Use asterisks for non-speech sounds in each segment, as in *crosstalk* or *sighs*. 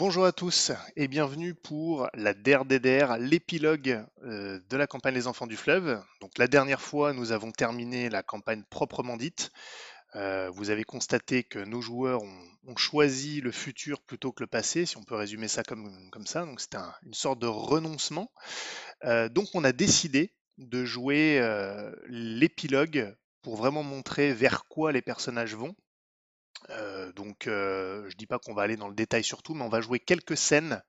Bonjour à tous et bienvenue pour la DER, l'épilogue euh, de la campagne Les Enfants du Fleuve. Donc la dernière fois, nous avons terminé la campagne proprement dite. Euh, vous avez constaté que nos joueurs ont, choisi le futur plutôt que le passé, si on peut résumer ça comme, ça. Donc c'était une sorte de renoncement. Euh, donc on a décidé de jouer l'épilogue pour vraiment montrer vers quoi les personnages vont euh, donc, euh, je dis pas qu'on va aller dans le détail sur tout, mais on va jouer quelques scènes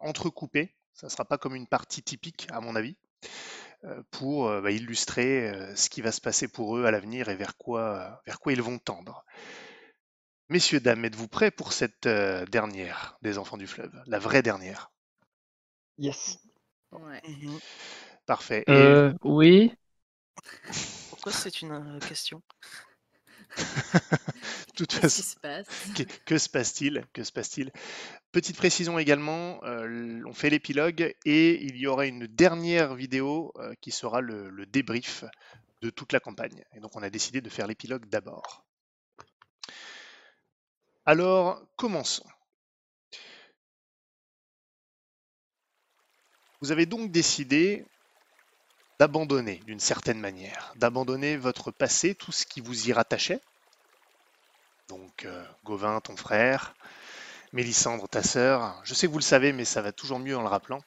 entrecoupées. Ça ne sera pas comme une partie typique, à mon avis, euh, pour bah, illustrer ce qui va se passer pour eux à l'avenir et vers quoi, vers quoi ils vont tendre. Messieurs, dames, êtes-vous prêts pour cette dernière des Enfants du Fleuve? La vraie dernière Yes. Ouais. Mhm. Parfait. oui. Pourquoi c'est une question? *laughs* toute façon, que, se passe-t-il? Que se passe-t-il? Petite précision également, euh, on fait l'épilogue et il y aura une dernière vidéo euh, qui sera le, débrief de toute la campagne. Et donc on a décidé de faire l'épilogue d'abord. Alors, commençons. Vous avez donc décidé d'abandonner d'une certaine manière, d'abandonner votre passé, tout ce qui vous y rattachait. Donc euh, Gauvin, ton frère, Mélissandre, ta sœur. Je sais que vous le savez, mais ça va toujours mieux en le rappelant.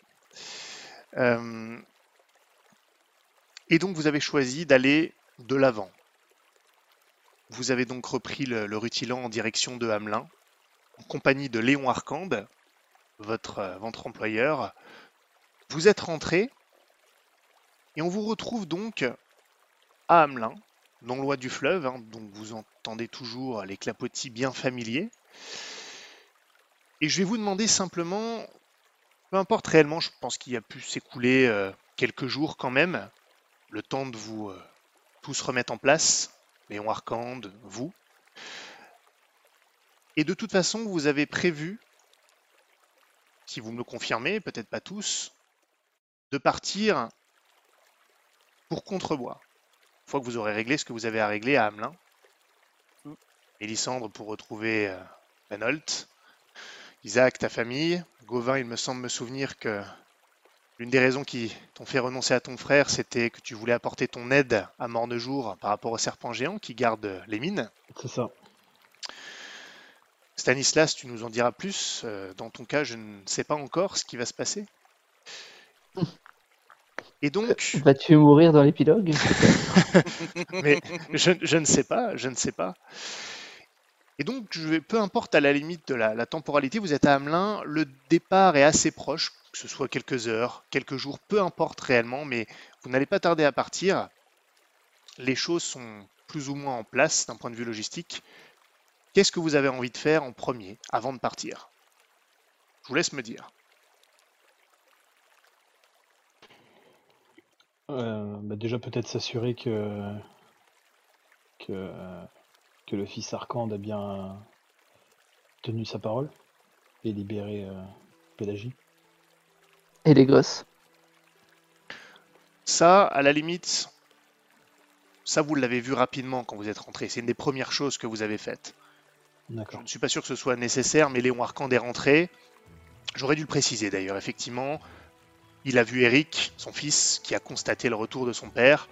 Euh, et donc vous avez choisi d'aller de l'avant. Vous avez donc repris le, rutilant en direction de Hamelin, en compagnie de Léon Arcande, votre, euh, votre employeur. Vous êtes rentré et on vous retrouve donc à Hamelin, non loin du fleuve, hein, donc vous entendez toujours les clapotis bien familiers. Et je vais vous demander simplement, peu importe réellement, je pense qu'il a pu s'écouler euh, quelques jours quand même, le temps de vous euh, tous remettre en place, Léon Arcande, vous. Et de toute façon, vous avez prévu, si vous me le confirmez, peut-être pas tous, de partir pour Contrebois. Une fois que vous aurez réglé ce que vous avez à régler à Hamelin. Mélisandre pour retrouver euh, Isaac, ta famille. Gauvin, il me semble me souvenir que l'une des raisons qui t'ont fait renoncer à ton frère, c'était que tu voulais apporter ton aide à Mornejour par rapport au serpent géant qui garde les mines. C'est ça. Stanislas, tu nous en diras plus. Euh, dans ton cas, je ne sais pas encore ce qui va se passer. Et donc. *laughs* Vas-tu mourir dans l'épilogue? *laughs* Mais je, ne sais pas, je ne sais pas. Et donc, je vais, peu importe à la limite de la, temporalité, vous êtes à Hamelin, le départ est assez proche, que ce soit quelques heures, quelques jours, peu importe réellement, mais vous n'allez pas tarder à partir. Les choses sont plus ou moins en place d'un point de vue logistique. Qu'est-ce que vous avez envie de faire en premier, avant de partir? Je vous laisse me dire. Euh, bah, déjà peut-être s'assurer que, que, que le fils Arcande a bien tenu sa parole et libéré euh, Pélagie. Et les gosses. Ça, à la limite, ça vous l'avez vu rapidement quand vous êtes rentré. C'est une des premières choses que vous avez faites. Je ne suis pas sûr que ce soit nécessaire, mais Léon Arcande est rentré. J'aurais dû le préciser d'ailleurs, effectivement. Il a vu Eric, son fils, qui a constaté le retour de son père.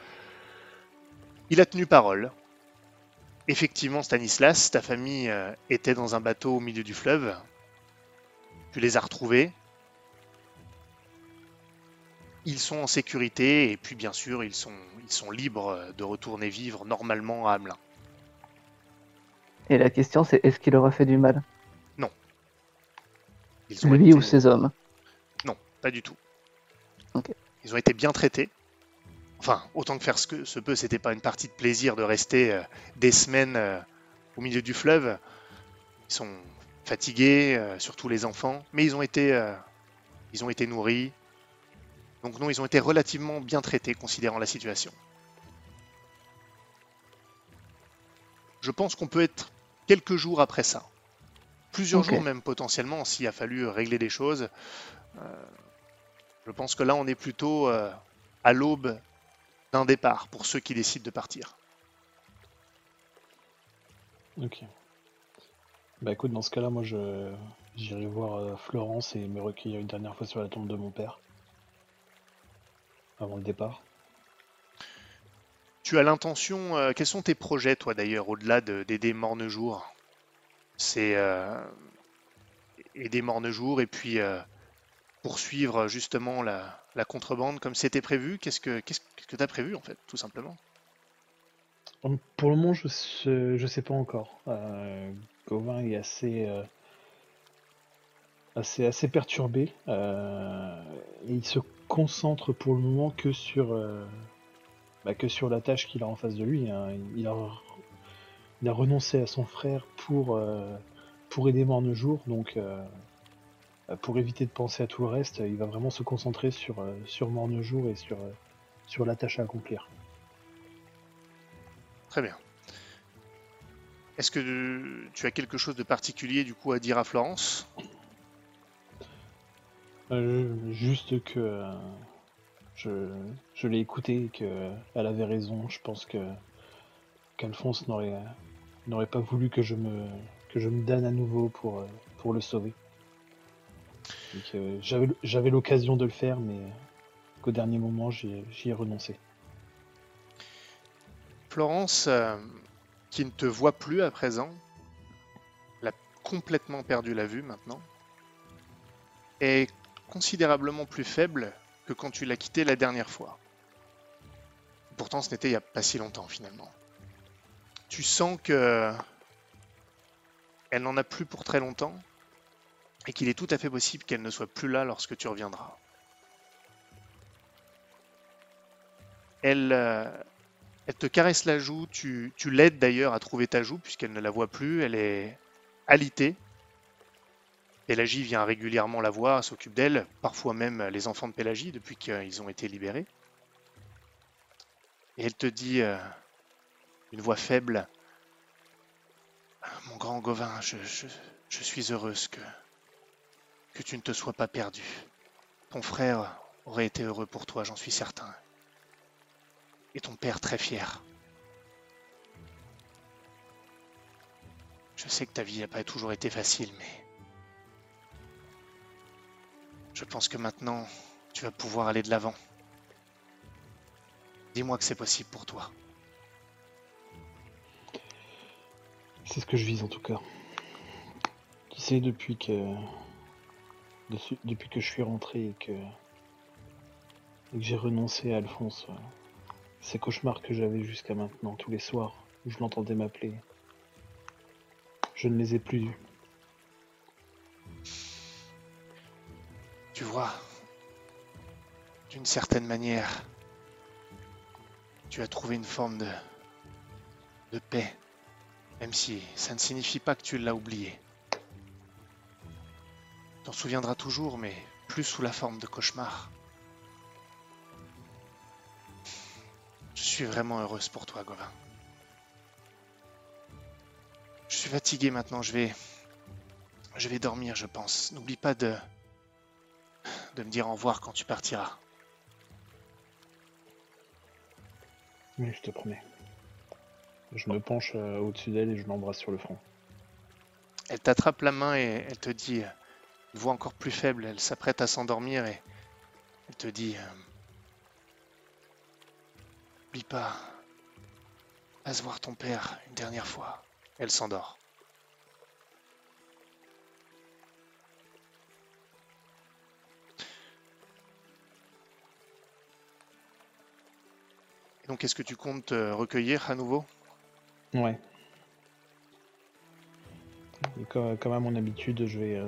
Il a tenu parole. Effectivement, Stanislas, ta famille euh, était dans un bateau au milieu du fleuve. Tu les as retrouvés. Ils sont en sécurité et puis bien sûr, ils sont, ils sont libres de retourner vivre normalement à Hamelin. Et la question c'est est-ce qu'il leur a fait du mal? Non. Lui ou ses hommes? Non, pas du tout. Ils ont été bien traités. Enfin, autant que faire ce que se peut, c'était pas une partie de plaisir de rester euh, des semaines euh, au milieu du fleuve. Ils sont fatigués, euh, surtout les enfants, mais ils ont été, ils ont été nourris. Donc non, ils ont été relativement bien traités considérant la situation. Je pense qu'on peut être quelques jours après ça. Plusieurs jours même potentiellement s'il a fallu régler des choses. Je pense que là, on est plutôt euh, à l'aube d'un départ pour ceux qui décident de partir. Ok. Bah écoute, dans ce cas-là, moi je, j'irai voir euh, Florence et me recueillir une dernière fois sur la tombe de mon père. Avant le départ. Tu as l'intention. euh, quels sont tes projets, toi, d'ailleurs, au-delà de- d'aider Mornejour? C'est euh, aider Mornejour et puis euh, poursuivre justement la, contrebande comme c'était prévu? Qu'est-ce que qu'est-ce que tu as prévu, en fait, tout simplement? Hum, Pour le moment, je sais, je sais pas encore. Euh, Gauvin est assez, euh, assez, perturbé. euh, et il se concentre pour le moment que sur, euh, bah, que sur la tâche qu'il a en face de lui. hein. Il, a, renoncé à son frère pour, euh, pour aider Mornejour. Donc, euh, euh, pour éviter de penser à tout le reste, il va vraiment se concentrer sur, euh, sur Mornejour et sur, euh, sur la tâche à accomplir. Très bien. Est-ce que euh, tu as quelque chose de particulier, du coup, à dire à Florence? Euh, juste que euh, je, je l'ai écouté et qu'elle avait raison. Je pense que qu'Alphonse n'aurait n'aurait pas voulu que je me que je me donne à nouveau pour euh, pour le sauver. Que J'avais l'occasion de le faire, mais qu'au dernier moment j'y ai renoncé. Florence, euh, qui ne te voit plus à présent, elle a complètement perdu la vue maintenant, est considérablement plus faible que quand tu l'as quittée la dernière fois. Pourtant, ce n'était il n'y a pas si longtemps finalement. Tu sens que elle n'en a plus pour très longtemps et qu'il est tout à fait possible qu'elle ne soit plus là lorsque tu reviendras. Elle, euh, te caresse la joue, tu, l'aides d'ailleurs à trouver ta joue puisqu'elle ne la voit plus, elle est alitée. Pélagie vient régulièrement la voir, s'occupe d'elle, parfois même les enfants de Pélagie depuis qu'ils ont été libérés. Et elle te dit, euh, une voix faible, Mon grand Gauvin, je suis heureuse que, que tu ne te sois pas perdu. Ton frère aurait été heureux pour toi, j'en suis certain et ton père très fier. Je sais que ta vie n'a pas toujours été facile, mais je pense que maintenant, tu vas pouvoir aller de l'avant. Dis-moi que c'est possible pour toi. C'est ce que je vise en tout cas. Tu sais, depuis que. Depuis que je suis rentré et que. et que j'ai renoncé à Alphonse, euh, ces cauchemars que j'avais jusqu'à maintenant, tous les soirs, où je l'entendais m'appeler, je ne les ai plus eus. Tu vois, d'une certaine manière, tu as trouvé une forme de, de paix, même si ça ne signifie pas que tu l'as oublié. T'en souviendras toujours, mais plus sous la forme de cauchemar. Je suis vraiment heureuse pour toi, Gauvin. Je suis fatigué maintenant, je vais... Je vais dormir, je pense. N'oublie pas de de me dire au revoir quand tu partiras. Oui, je te promets. Je me penche euh, au-dessus d'elle et je l'embrasse sur le front. Elle t'attrape la main et elle te dit, voix encore plus faible, elle s'apprête à s'endormir et elle te dit, euh, n'oublie pas, passe voir ton père une dernière fois. Elle s'endort. Donc, est-ce que tu comptes te recueillir à nouveau? Ouais. Comme à mon habitude, je vais, euh,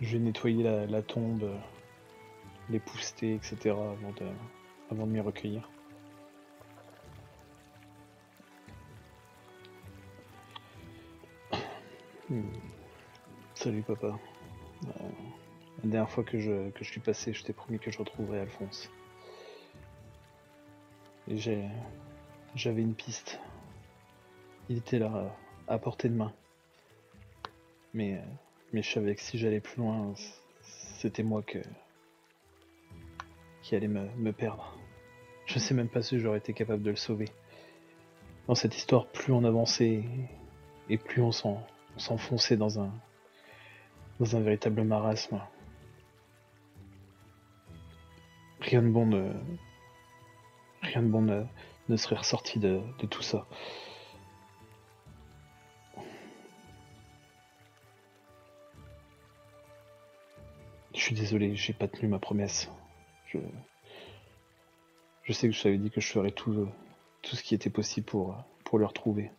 je vais nettoyer la, tombe, euh, les pousseter, etc. avant de, avant de m'y recueillir. Hmm. Salut papa. Euh, la dernière fois que je, que je suis passé, je t'ai promis que je retrouverais Alphonse. Et j'ai, j'avais une piste. Il était là, euh, à portée de main. Mais, mais je savais que si j'allais plus loin, c'était moi que, qui allait me, perdre. Je sais même pas si j'aurais été capable de le sauver. Dans cette histoire, plus on avançait et plus on s'en- on s'enfonçait dans un, dans un véritable marasme. Rien de bon ne, rien de bon ne, ne serait ressorti de tout ça. Suis désolé, j'ai pas tenu ma promesse. Je, sais que je t'avais dit que je ferais tout, tout ce qui était possible pour, pour le retrouver.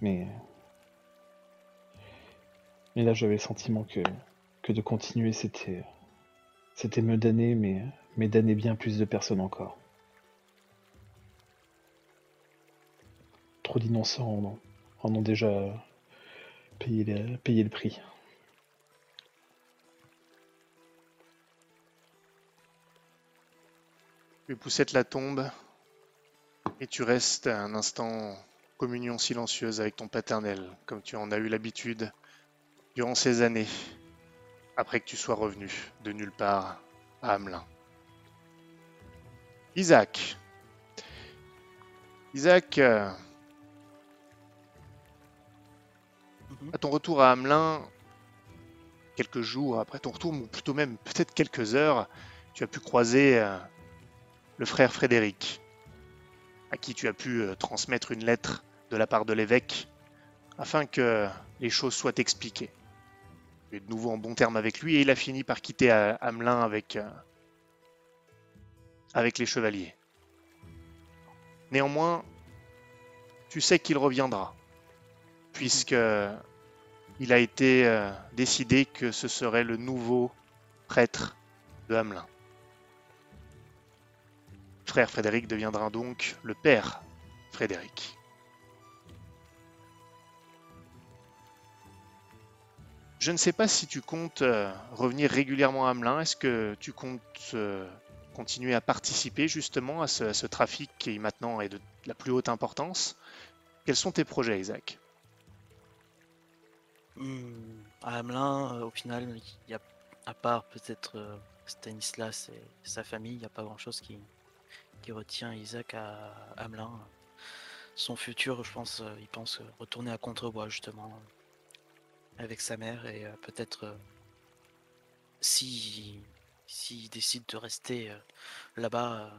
Mais. Mais là, j'avais le sentiment que, que de continuer, c'était. C'était me damner, mais, mais damner bien plus de personnes encore. Trop d'innocents en, ont- déjà payé le prix. Les poussettes la tombe et tu restes un instant en communion silencieuse avec ton paternel, comme tu en as eu l'habitude durant ces années, après que tu sois revenu de nulle part à Hamelin. Isaac. Isaac, euh, Mhm. à ton retour à Hamelin, quelques jours après ton retour, ou plutôt même peut-être quelques heures, tu as pu croiser euh, le frère Frédéric, à qui tu as pu euh, transmettre une lettre de la part de l'évêque, afin que les choses soient expliquées. Tu es de nouveau en bon terme avec lui et il a fini par quitter euh, Hamelin avec, euh, avec les chevaliers. Néanmoins, tu sais qu'il reviendra, puisque il a été décidé que ce serait le nouveau prêtre de Hamelin. Frère Frédéric deviendra donc le père Frédéric. Je ne sais pas si tu comptes euh, revenir régulièrement à Hamelin. Est-ce que tu comptes euh, continuer à participer justement à ce, trafic qui maintenant est de la plus haute importance? Quels sont tes projets, Isaac? Hmm, À Hamelin, euh, au final, à part peut-être euh, Stanislas et sa famille, il n'y a pas grand-chose qui, qui retient Isaac à Hamelin. Son futur, je pense, euh, il pense euh, retourner à Contrebois justement avec sa mère et euh, peut-être si s'il décide de rester là-bas,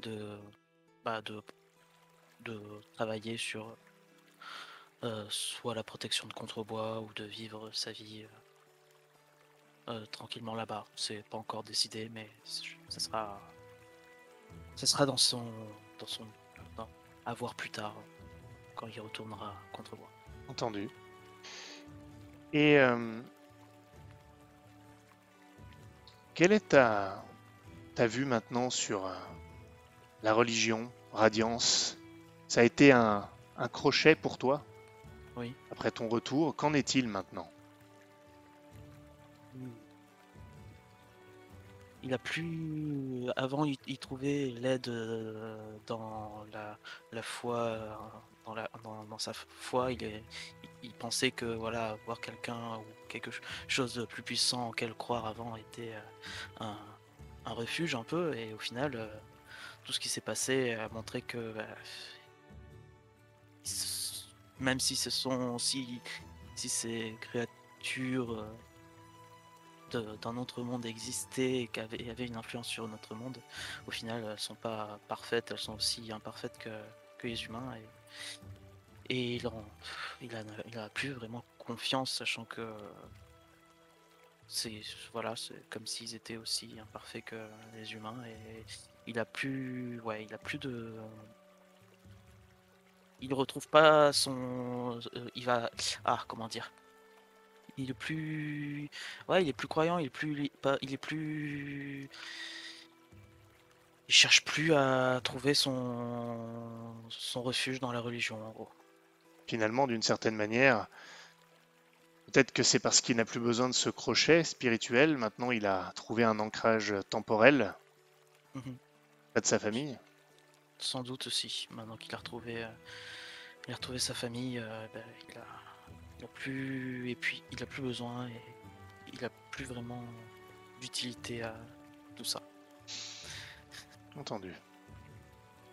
de, bah, de travailler sur soit la protection de Contrebois ou de vivre sa vie tranquillement là-bas. C'est pas encore décidé, mais ça sera, ça sera dans son, dans son, à voir plus tard quand il retournera à Contrebois. Entendu. Et euh, quelle est ta, ta vue maintenant sur euh, la religion, Radiance? Ça a été un, un crochet pour toi? Oui. après ton retour. Qu'en est-il maintenant? Il a plus. Avant, il, trouvait l'aide euh, dans la, foi, euh, dans, sa foi. Il, pensait que voilà, voir quelqu'un ou quelque ch- chose de plus puissant auquel croire avant était euh, un, refuge un peu. Et au final, tout ce qui s'est passé a montré que bah, même si ce sont si, ces créatures d'un autre monde existaient et qu'avaient avaient une influence sur notre monde, au final, elles sont pas parfaites, elles sont aussi imparfaites que, que les humains. Et, et il, en- il, a, il a plus vraiment confiance, sachant que c'est voilà, c'est comme s'ils étaient aussi imparfaits que les humains. Et il a plus, ouais, il a plus de, il retrouve pas son, euh, il va, ah, comment dire. Il est plus, ouais, il est plus croyant, il est plus, pas, il est plus, il cherche plus à trouver son, son refuge dans la religion, en gros. Finalement, d'une certaine manière, peut-être que c'est parce qu'il n'a plus besoin de ce crochet spirituel. Maintenant, il a trouvé un ancrage temporel Mhm. près de sa famille. Sans doute aussi, maintenant qu'il a retrouvé, euh, il a retrouvé sa famille, euh, ben, il a, il a plus, et puis il a plus besoin et il a plus vraiment d'utilité à tout ça. Entendu.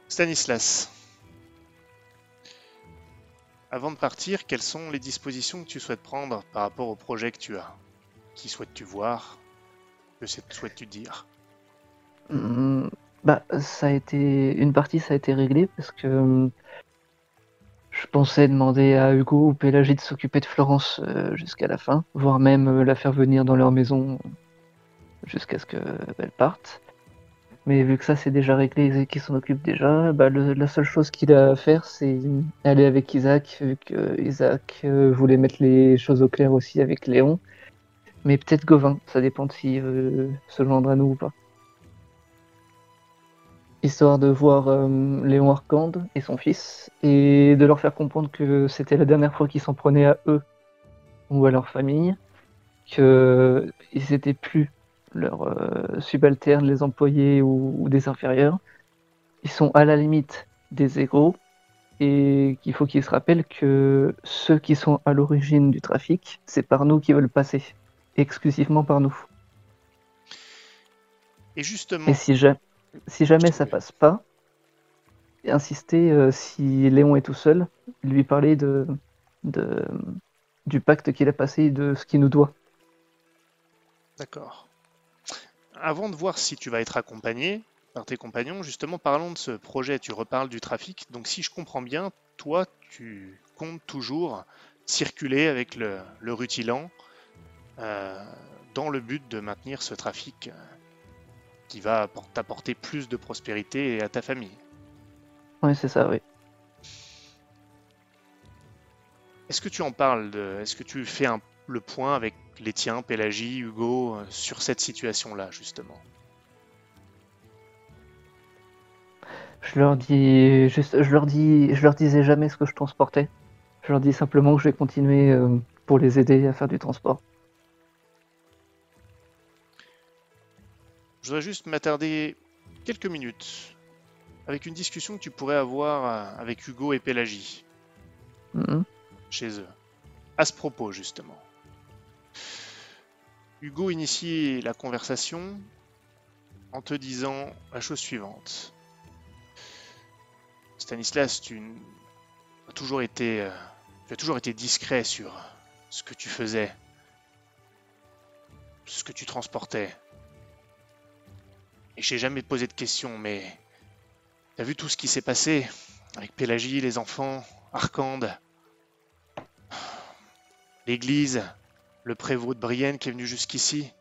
Stanislas. avant de partir, quelles sont les dispositions que tu souhaites prendre par rapport au projet que tu as? Qui souhaites-tu voir? Que souhaites-tu dire? Hmm, Bah, ça a été une partie, ça a été réglé parce que je pensais demander à Hugo ou Pélagie de s'occuper de Florence euh, jusqu'à la fin, voire même euh, la faire venir dans leur maison jusqu'à ce qu'elle parte. Mais vu que ça c'est déjà réglé et qu'ils s'en occupent déjà, bah, la seule chose qu'il a à faire c'est aller avec Isaac, vu que Isaac euh, voulait mettre les choses au clair aussi avec Léon. Mais peut-être Gauvin, ça dépend s'il veut se joindre à nous ou pas. Histoire de voir euh, Léon Arcande et son fils, et de leur faire comprendre que c'était la dernière fois qu'ils s'en prenaient à eux ou à leur famille, que ils n'étaient plus leurs euh, subalternes, les employés ou, ou des inférieurs. Ils sont à la limite des égaux, et qu'il faut qu'ils se rappellent que ceux qui sont à l'origine du trafic, c'est par nous qu'ils veulent passer, exclusivement par nous. Et justement, Et si, ja- si jamais ça passe pas, insister euh, si Léon est tout seul, lui parler de, du pacte qu'il a passé et de ce qu'il nous doit. d'accord. Avant de voir si tu vas être accompagné par tes compagnons, justement, parlons de ce projet. Tu reparles du trafic. Donc, si je comprends bien, toi, tu comptes toujours circuler avec le, le rutilant euh, dans le but de maintenir ce trafic euh, qui va appor- t'apporter plus de prospérité à ta famille. Oui, c'est ça, oui. Est-ce que tu en parles de... Est-ce que tu fais un- le point avec les tiens, Pélagie, Hugo, euh, sur cette situation-là, justement? Je leur dis juste, je leur dis, je leur disais jamais ce que je transportais. Je leur dis simplement que je vais continuer euh, pour les aider à faire du transport. Je voudrais juste m'attarder quelques minutes avec une discussion que tu pourrais avoir euh, avec Hugo et Pélagie Mhm. chez eux. À ce propos, justement. Hugo initie la conversation en te disant la chose suivante. Stanislas, tu as toujours été, euh, tu as toujours été discret sur ce que tu faisais, ce que tu transportais. Et j'ai jamais posé de questions, mais t'as vu tout ce qui s'est passé avec Pélagie, les enfants, Arcande, l'église, le prévôt de Brienne qui est venu jusqu'ici?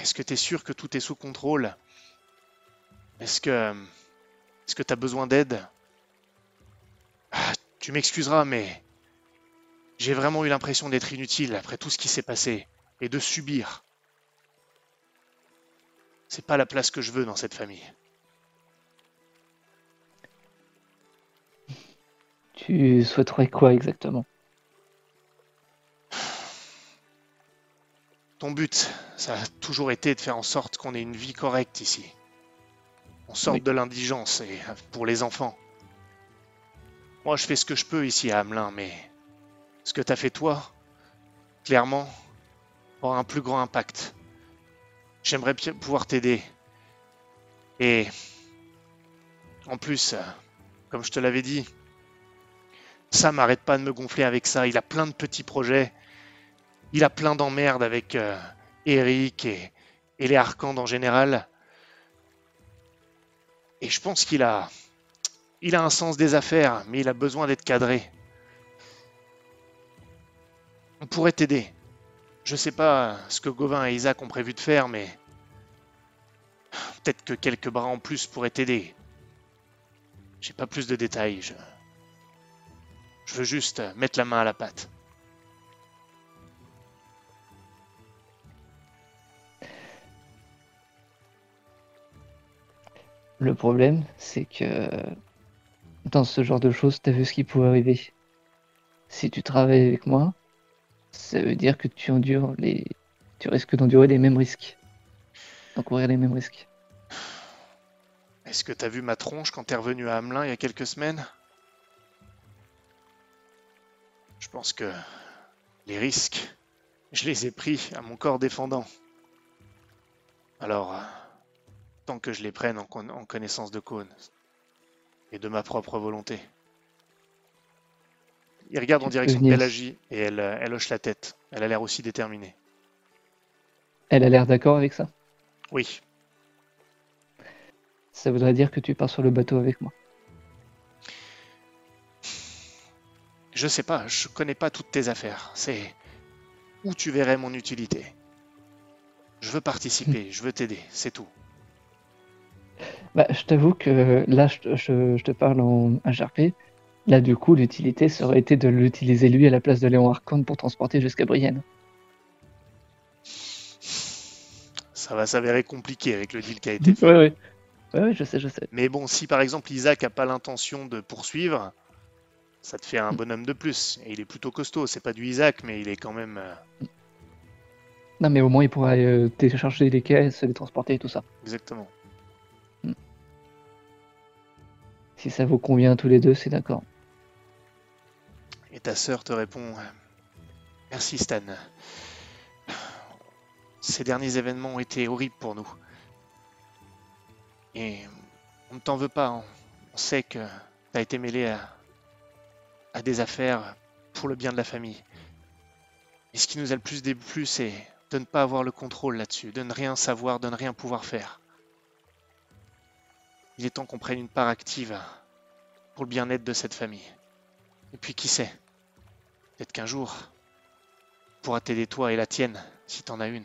Est-ce que t'es sûr que tout est sous contrôle? Est-ce que est-ce que t'as besoin d'aide? Ah, Tu m'excuseras, mais j'ai vraiment eu l'impression d'être inutile après tout ce qui s'est passé et de subir. C'est pas la place que je veux dans cette famille. Tu souhaiterais quoi exactement? Ton but, ça a toujours été de faire en sorte qu'on ait une vie correcte ici. On sorte Oui. de l'indigence et pour les enfants. Moi, je fais ce que je peux ici à Hamelin, mais ce que t'as fait toi, clairement, aura un plus grand impact. J'aimerais pouvoir t'aider. Et en plus, euh, comme je te l'avais dit, ça m'arrête pas de me gonfler avec ça. Il a plein de petits projets. Il a plein d'emmerdes avec euh, Eric et, les Arcandes en général. Et je pense qu'il a, il a un sens des affaires, mais il a besoin d'être cadré. On pourrait t'aider. Je sais pas ce que Gauvin et Isaac ont prévu de faire, mais peut-être que quelques bras en plus pourraient t'aider. J'ai pas plus de détails. Je, je veux juste mettre la main à la pâte. Le problème, c'est que dans ce genre de choses, t'as vu ce qui pouvait arriver. Si tu travailles avec moi, ça veut dire que tu endures les, tu risques d'endurer les mêmes risques, les mêmes risques. Est-ce que t'as vu ma tronche quand t'es revenu à Hamelin il y a quelques semaines? Je pense que les risques, je les ai pris à mon corps défendant. Alors, tant que je les prenne en, con- en connaissance de cause et de ma propre volonté. Il regarde en direction de venir. Pélagie et elle, euh, elle hoche la tête. Elle a l'air aussi déterminée. Elle a l'air d'accord avec ça? Oui, Ça voudrait dire que tu pars sur le bateau avec moi. je sais pas, je connais pas toutes tes affaires. C'est où tu verrais mon utilité. Je veux participer, *laughs* je veux t'aider, c'est tout. Bah, je t'avoue que là, je, te- je- je te parle en HRP. Là, du coup, l'utilité ça aurait été de l'utiliser lui à la place de Léon Arcand pour transporter jusqu'à Brienne. Ça va s'avérer compliqué avec le deal qui a été fait. Ouais. Ouais, ouais, je sais, je sais. Mais bon, si par exemple Isaac a pas l'intention de poursuivre, ça te fait un bonhomme de plus. Et il est plutôt costaud. C'est pas du Isaac, mais il est quand même. euh, Non, mais au moins, il pourra euh, télécharger les caisses, les transporter et tout ça. Exactement. Si ça vous convient tous les deux, c'est d'accord. Et ta sœur te répond Merci Stan. Ces derniers événements ont été horribles pour nous. Et on ne t'en veut pas. On on sait que tu as été mêlé à, à des affaires pour le bien de la famille. Et ce qui nous a le plus déplu, c'est de ne pas avoir le contrôle là-dessus, de ne rien savoir, de ne rien pouvoir faire. Il est temps qu'on prenne une part active pour le bien-être de cette famille. Et puis qui sait Peut-être qu'un jour, on pourra t'aider toi et la tienne, si t'en as une.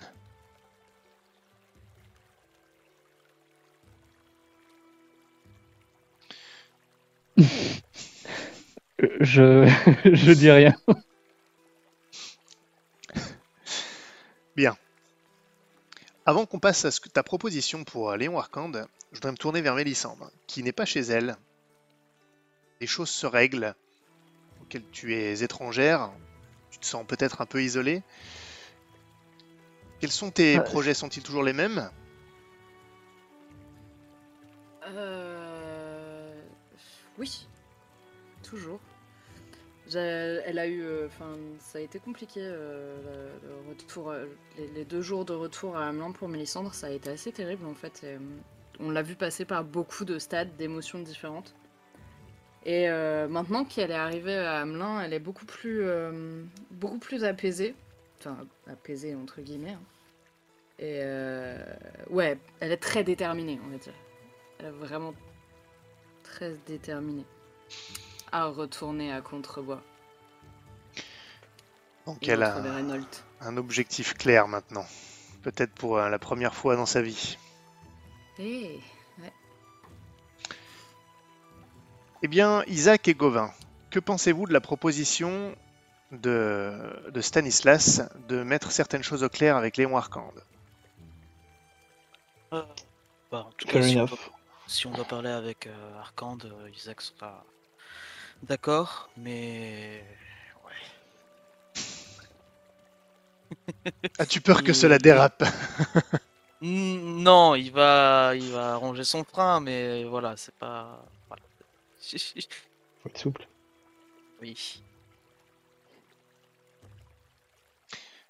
Je, *laughs* je dis rien. Avant qu'on passe à ce que ta proposition pour euh, Léon Arcand, je voudrais me tourner vers Mélissandre, qui n'est pas chez elle. Les choses se règlent, auxquelles tu es étrangère, tu te sens peut-être un peu isolée. Quels sont tes Ah, projets? Sont-ils toujours les mêmes? Euh... Oui, toujours. Elle a eu, euh, enfin, ça a été compliqué euh, retour, euh, les, deux jours de retour à Hamelin pour Mélissandre, ça a été assez terrible en fait. on l'a vu passer par beaucoup de stades, d'émotions différentes. Et maintenant qu'elle est arrivée à Hamelin, elle est beaucoup plus, beaucoup plus apaisée, enfin apaisée entre guillemets. hein. Et ouais, elle est très déterminée, on va dire. Elle est vraiment très déterminée à retourner à Contrebois. Donc et elle a un objectif clair maintenant. Peut-être pour euh, la première fois dans sa vie. Eh, Eh bien, Isaac et Gauvin, que pensez-vous de la proposition de, de Stanislas de mettre certaines choses au clair avec Léon Arcand Euh, bah, en tout Fair cas, si on, enough. Si on doit parler avec euh, Arcande, euh, Isaac sera d'accord, mais ouais. As-tu peur que Il- cela dérape? Non, il va, il va arranger son frein, mais voilà, c'est pas. Voilà. *laughs* Faut être souple. oui.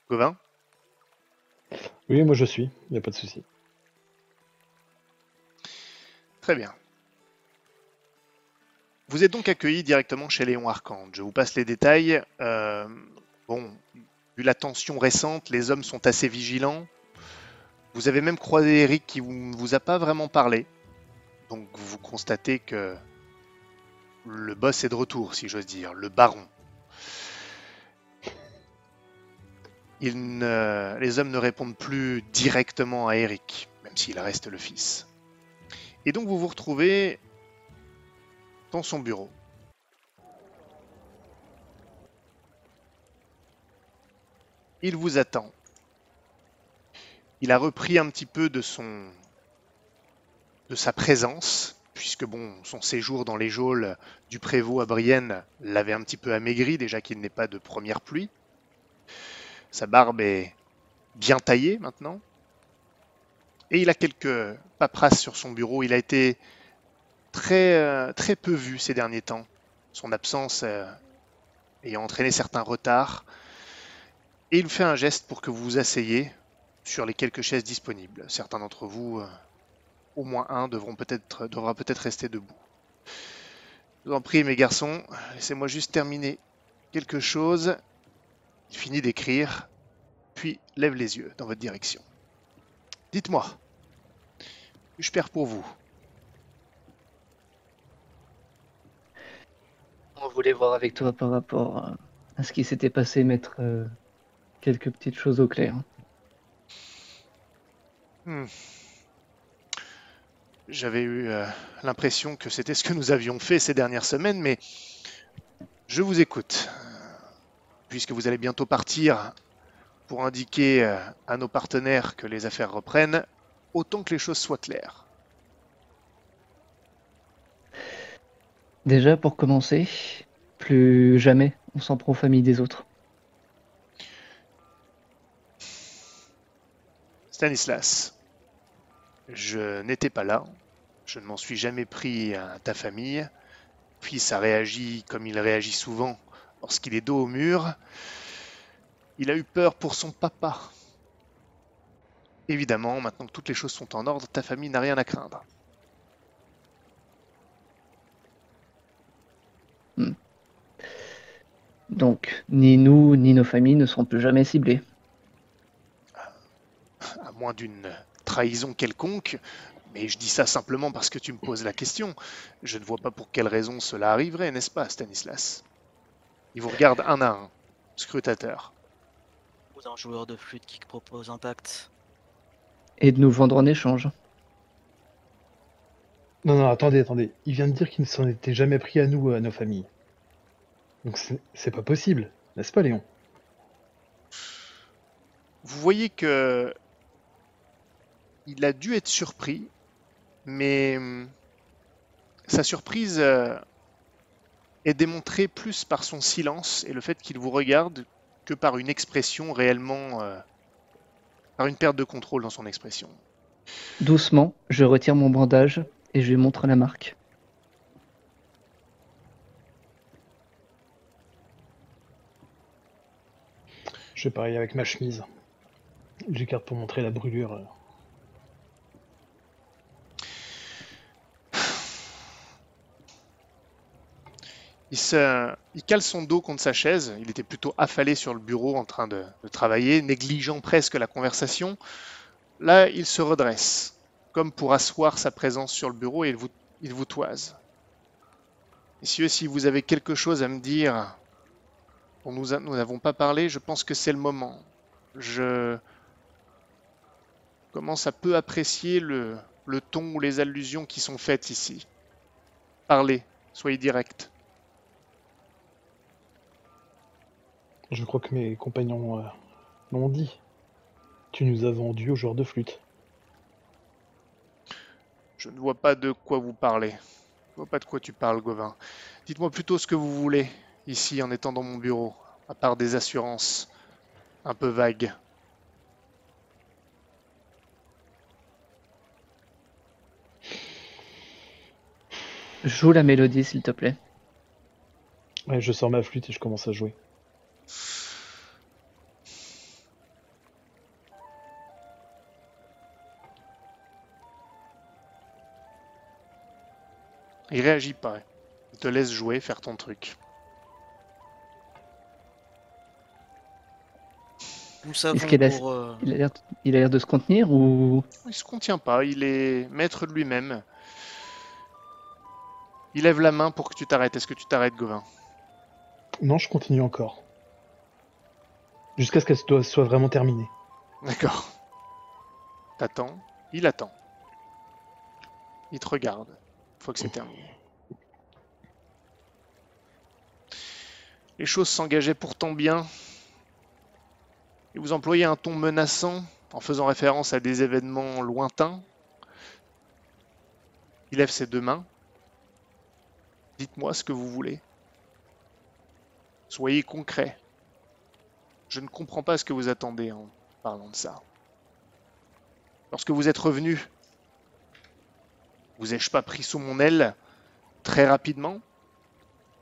Gauvin? Oui, moi je suis, il n'y a pas de souci. Très bien. Vous êtes donc accueilli directement chez Léon Arcand. Je vous passe les détails. Euh, bon, vu la tension récente, les hommes sont assez vigilants. Vous avez même croisé Eric qui vous- ne vous a pas vraiment parlé. Donc vous constatez que le boss est de retour, si j'ose dire, le baron. Les hommes ne répondent plus directement à Eric, même s'il reste le fils. Et donc vous vous retrouvez dans son bureau. Il vous attend. Il a repris un petit peu de son de sa présence, puisque bon, son séjour dans les geôles du prévôt à Brienne l'avait un petit peu amaigri, déjà qu'il n'est pas de première pluie. Sa barbe est bien taillée maintenant. Et il a quelques paperasses sur son bureau. Il a été très, euh, très peu vu ces derniers temps. Son absence euh, ayant entraîné certains retards. Et il fait un geste pour que vous vous asseyez sur les quelques chaises disponibles. Certains d'entre vous, euh, au moins un, devront peut-être, devra peut-être rester debout. Je vous en prie, mes garçons, laissez-moi juste terminer quelque chose. Il finit d'écrire, puis lève les yeux dans votre direction. Dites-moi, je perds pour vous? On voulait voir avec toi par rapport à- ce qui s'était passé, mettre euh, quelques petites choses au clair. J'avais eu euh, l'impression que c'était ce que nous avions fait ces dernières semaines, mais je vous écoute. Puisque vous allez bientôt partir pour indiquer euh, à nos partenaires que les affaires reprennent, autant que les choses soient claires. Déjà, pour commencer, plus jamais on s'en prend aux familles des autres. Stanislas, je n'étais pas là, je ne m'en suis jamais pris à ta famille. Fils a réagi comme il réagit souvent lorsqu'il est dos au mur. Il a eu peur pour son papa. Évidemment, maintenant que toutes les choses sont en ordre, ta famille n'a rien à craindre. Donc, ni nous, ni nos familles ne seront plus jamais ciblées. à moins d'une trahison quelconque, mais je dis ça simplement parce que tu me poses la question. Je ne vois pas pour quelle raison cela arriverait, n'est-ce pas, Stanislas? Il vous regarde un à un, scrutateur. Un joueur de flûte qui propose un pacte. Et de nous vendre en échange. Non, non, attendez, attendez. Il vient de dire qu'il ne s'en était jamais pris à nous, à nos familles. Donc c'est c'est pas possible, n'est-ce pas, Léon? Vous voyez que il a dû être surpris, mais hum, sa surprise euh, est démontrée plus par son silence et le fait qu'il vous regarde que par une expression réellement, euh, par une perte de contrôle dans son expression. Doucement, je retire mon bandage et je lui montre la marque. Je fais pareil avec ma chemise. J'écarte pour montrer la brûlure. Il, cale son dos contre sa chaise. Il était plutôt affalé sur le bureau en train de, travailler, négligeant presque la conversation. Là, il se redresse, comme pour asseoir sa présence sur le bureau et il vous, toise. Messieurs, si vous avez quelque chose à me dire dont nous n'avons pas parlé, je pense que c'est le moment. Je commence à peu apprécier le ton ou les allusions qui sont faites ici. Parlez, soyez direct. Je crois que mes compagnons euh, l'ont dit. Tu nous as vendu au joueur de flûte. Je ne vois pas de quoi vous parlez. Je ne vois pas de quoi tu parles, Gauvin. Dites-moi plutôt ce que vous voulez, ici, en étant dans mon bureau, à part des assurances un peu vagues. Joue la mélodie, s'il te plaît. Ouais, je sors ma flûte et je commence à jouer. Il réagit pas. Il te laisse jouer, faire ton truc. Nous savons qu'il a- pour... euh, Il a l'air il a l'air de se contenir ou? Il se contient pas, il est maître de lui-même. Il lève la main pour que tu t'arrêtes. Est-ce que tu t'arrêtes, Gauvin? Non, je continue encore. Jusqu'à ce qu'elle soit- soit vraiment terminée. D'accord. T'attends, il attend. Il te regarde, que c'est terminé. Les choses s'engageaient pourtant bien. Et vous employez un ton menaçant en faisant référence à des événements lointains. Il lève ses deux mains. Dites-moi ce que vous voulez. Soyez concret. Je ne comprends pas ce que vous attendez en parlant de ça. Lorsque vous êtes revenu, vous ai-je pas pris sous mon aile très rapidement,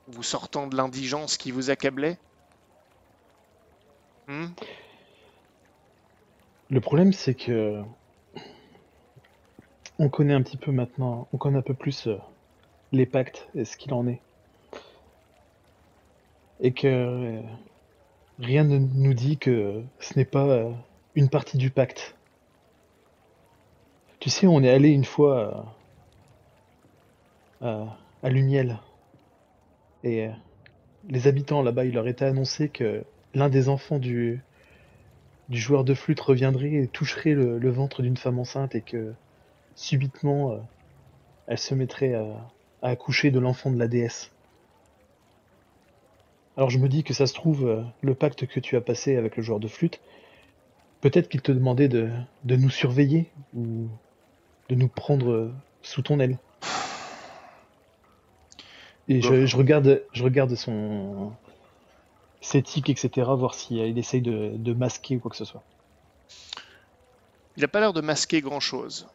vous sortant de l'indigence qui vous accablait? Hmm? Le problème, c'est que on connaît un petit peu maintenant, on connaît un peu plus euh, les pactes et ce qu'il en est. et que euh, rien ne nous dit que ce n'est pas euh, une partie du pacte. Tu sais, on est allé une fois à, à Luniel et euh, les habitants là-bas, il leur était annoncé que l'un des enfants du, joueur de flûte reviendrait et toucherait le, ventre d'une femme enceinte et que subitement euh, elle se mettrait à, accoucher de l'enfant de la déesse. Alors je me dis que ça se trouve, euh, le pacte que tu as passé avec le joueur de flûte, peut-être qu'il te demandait de, nous surveiller ou de nous prendre euh, sous ton aile. Et je, je regarde, je regarde son ses tics, etc., voir s'il il essaye de, de masquer ou quoi que ce soit. Il n'a pas l'air de masquer grand-chose.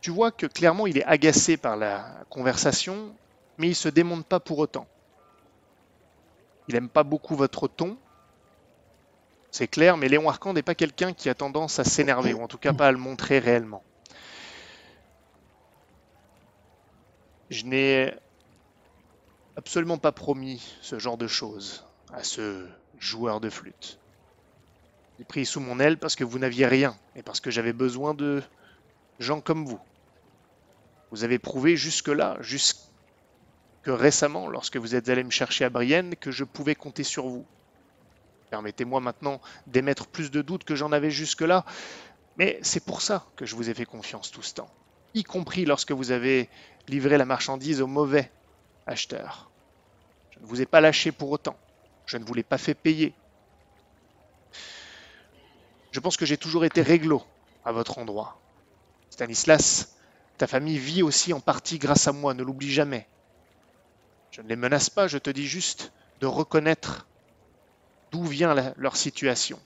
Tu vois que clairement il est agacé par la conversation, mais il se démonte pas pour autant. Il aime pas beaucoup votre ton, c'est clair, mais Léon Arcand n'est pas quelqu'un qui a tendance à s'énerver, ou en tout cas pas à le montrer réellement. Je n'ai absolument pas promis ce genre de choses à ce joueur de flûte. J'ai pris sous mon aile parce que vous n'aviez rien et parce que j'avais besoin de gens comme vous. Vous avez prouvé jusque-là, jusque récemment, lorsque vous êtes allé me chercher à Brienne, que je pouvais compter sur vous. Permettez-moi maintenant d'émettre plus de doutes que j'en avais jusque-là, mais c'est pour ça que je vous ai fait confiance tout ce temps, y compris lorsque vous avez livré la marchandise au mauvais acheteur. Je ne vous ai pas lâché pour autant. Je ne vous l'ai pas fait payer. Je pense que j'ai toujours été réglo à votre endroit. Stanislas, ta famille vit aussi en partie grâce à moi, ne l'oublie jamais. Je ne les menace pas, je te dis juste de reconnaître d'où vient leur situation.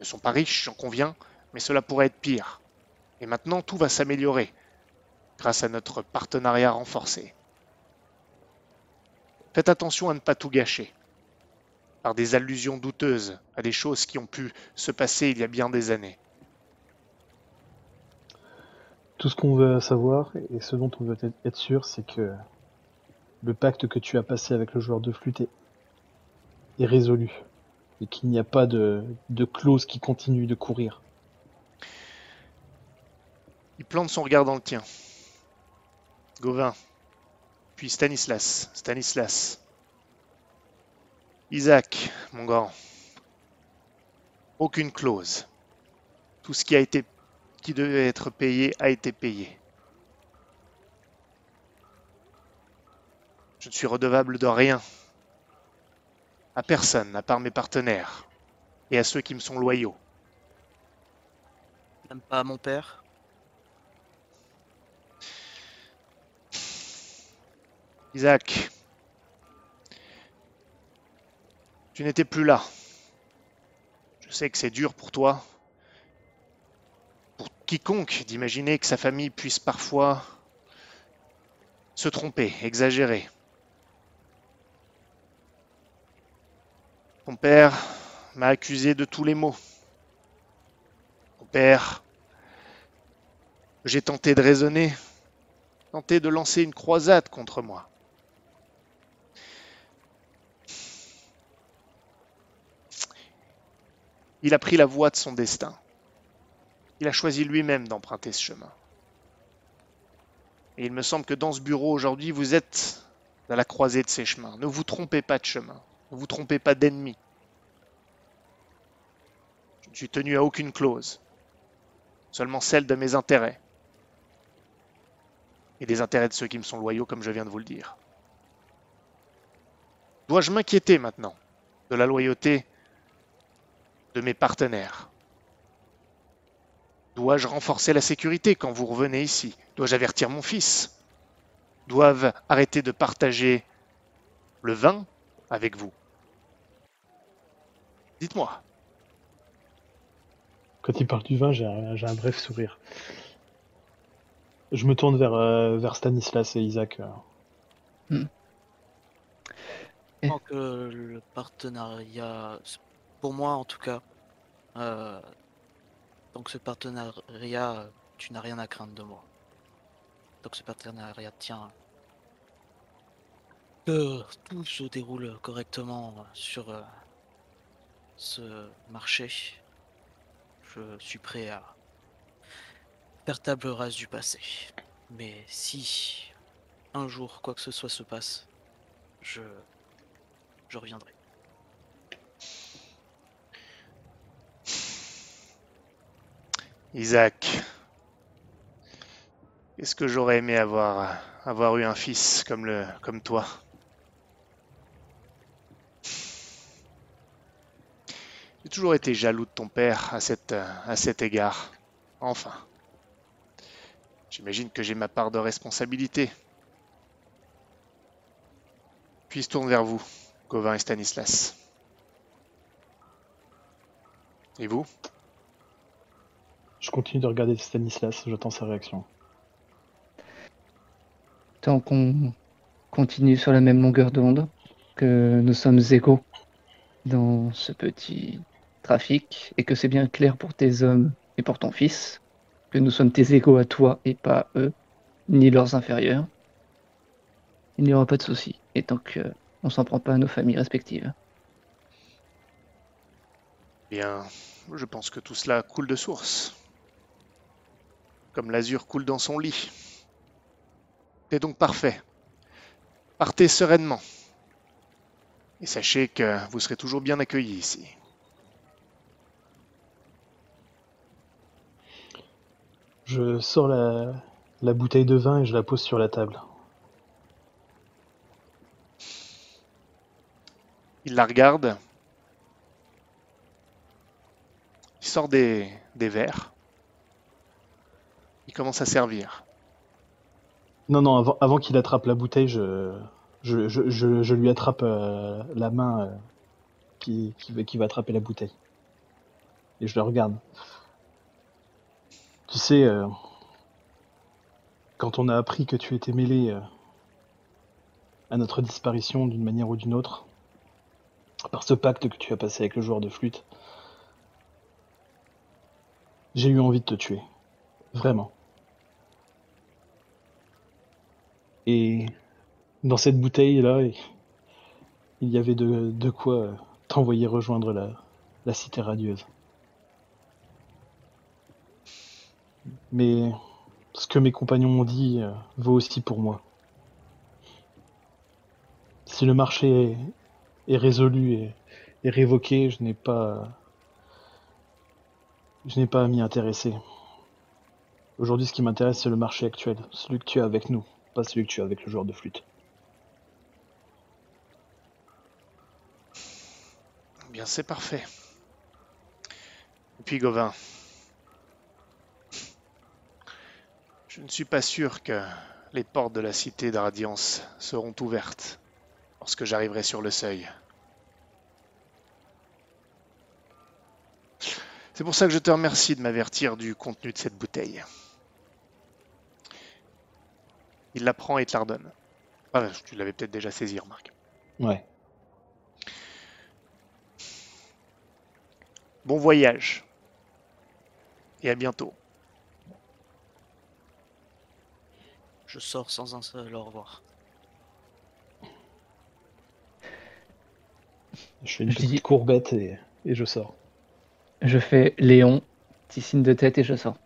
Ils ne sont pas riches, j'en conviens, mais cela pourrait être pire. Et maintenant, tout va s'améliorer grâce à notre partenariat renforcé. Faites attention à ne pas tout gâcher par des allusions douteuses à des choses qui ont pu se passer il y a bien des années. Tout ce qu'on veut savoir et ce dont on veut être- sûr, c'est que le pacte que tu as passé avec le joueur de flûte est, est résolu et qu'il n'y a pas de, de clause qui continue de courir. Il plante son regard dans le tien. Gauvin, Stanislas, Stanislas. Isaac, mon grand. Aucune clause. Tout ce qui a été qui devait être payé a été payé. Je ne suis redevable de rien. À personne, à part mes partenaires. Et à ceux qui me sont loyaux. Même pas mon père? Isaac, tu n'étais plus là. Je sais que c'est dur pour toi, pour quiconque, d'imaginer que sa famille puisse parfois se tromper, exagérer. Ton père m'a accusé de tous les maux. Mon père, j'ai tenté de raisonner, tenté de lancer une croisade contre moi. Il a pris la voie de son destin. Il a choisi lui-même d'emprunter ce chemin. Et il me semble que dans ce bureau aujourd'hui, vous êtes à la croisée de ces chemins. Ne vous trompez pas de chemin. Ne vous trompez pas d'ennemi. Je ne suis tenu à aucune clause, seulement celle de mes intérêts et des intérêts de ceux qui me sont loyaux, comme je viens de vous le dire. Dois-je m'inquiéter maintenant de la loyauté de mes partenaires Dois-je renforcer la sécurité quand vous revenez ici? Dois-je avertir mon fils? Doivent arrêter de partager le vin avec vous? Dites-moi. Quand il parle du vin, j'ai un, bref sourire. Je me tourne vers, euh, vers Stanislas et Isaac. euh. Eh. Tant que le partenariat, pour moi en tout cas, euh, donc ce partenariat, tu n'as rien à craindre de moi. Donc ce partenariat tient. que tout se déroule correctement sur euh, ce marché, je suis prêt à faire table rase du passé. Mais si un jour quoi que ce soit se passe, je reviendrai. Isaac, est-ce que j'aurais aimé avoir, eu un fils comme, toi? J'ai toujours été jaloux de ton père à cet égard. Enfin. J'imagine que j'ai ma part de responsabilité. Puis il se tourne vers vous, Gauvin et Stanislas. Et vous? Je continue de regarder Stanislas, j'attends sa réaction. Tant qu'on continue sur la même longueur d'onde, que nous sommes égaux dans ce petit trafic, et que c'est bien clair pour tes hommes et pour ton fils, que nous sommes tes égaux à toi et pas eux, ni leurs inférieurs, il n'y aura pas de souci. Et tant qu'on s'en prend pas à nos familles respectives. Bien, je pense que tout cela coule de source. Comme l'azur coule dans son lit. C'est donc parfait. Partez sereinement. Et sachez que vous serez toujours bien accueillis ici. Je sors la, la bouteille de vin et je la pose sur la table. Il la regarde. Il sort des, des verres. Il commence à servir. Non, non, avant, qu'il attrape la bouteille, je, je, je, lui attrape euh, la main euh, qui, va- attraper la bouteille. Et je le regarde. Tu sais, euh, quand on a appris que tu étais mêlé à notre disparition d'une manière ou d'une autre, par ce pacte que tu as passé avec le joueur de flûte, j'ai eu envie de te tuer. Vraiment. Et dans cette bouteille-là, il y avait de, quoi t'envoyer rejoindre la, la cité radieuse. Mais ce que mes compagnons m'ont dit euh, vaut aussi pour moi. Si le marché est, est résolu et, et révoqué, je n'ai pas, je n'ai pas à m'y intéresser. Aujourd'hui, ce qui m'intéresse, c'est le marché actuel, celui que tu as avec nous, pas celui que tu as avec le joueur de flûte. Bien, c'est parfait. Et puis Gauvin. Je ne suis pas sûr que les portes de la cité de Radiance seront ouvertes lorsque j'arriverai sur le seuil. C'est pour ça que je te remercie de m'avertir du contenu de cette bouteille. Il la prend et te la redonne. Ah, tu l'avais peut-être déjà saisi, remarque. Ouais. Bon voyage. Et à bientôt. Je sors sans un seul au revoir. Je fais une Je dis- petite courbette et, et je sors. Je fais Léon, petit signe de tête et je sors.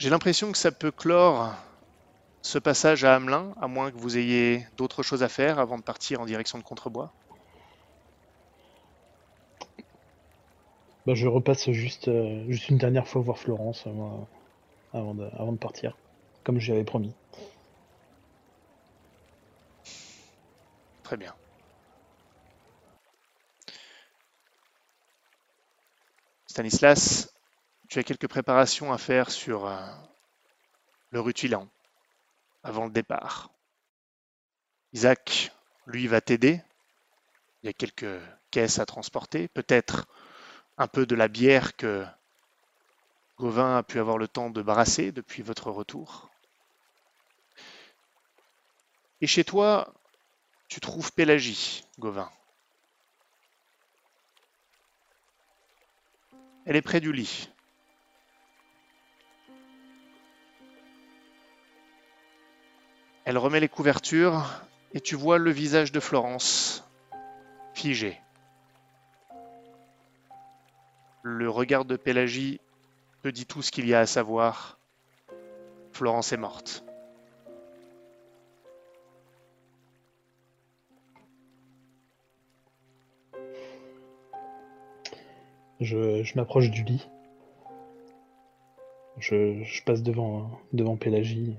J'ai l'impression que ça peut clore ce passage à Hamelin, à moins que vous ayez d'autres choses à faire avant de partir en direction de Contrebois. Bah, je repasse juste, euh, juste une dernière fois voir Florence euh, moi, avant, de, avant de partir, comme j'y avais promis. Très bien. Stanislas, tu as quelques préparations à faire sur euh, le rutilant avant le départ. Isaac, lui, va t'aider. Il y a quelques caisses à transporter, peut-être un peu de la bière que Gauvin a pu avoir le temps de brasser depuis votre retour. Et chez toi, tu trouves Pélagie, Gauvin. Elle est près du lit. Elle remet les couvertures et tu vois le visage de Florence figé. Le regard de Pélagie te dit tout ce qu'il y a à savoir. Florence est morte. Je, m'approche du lit. Je, je passe devant, devant Pélagie.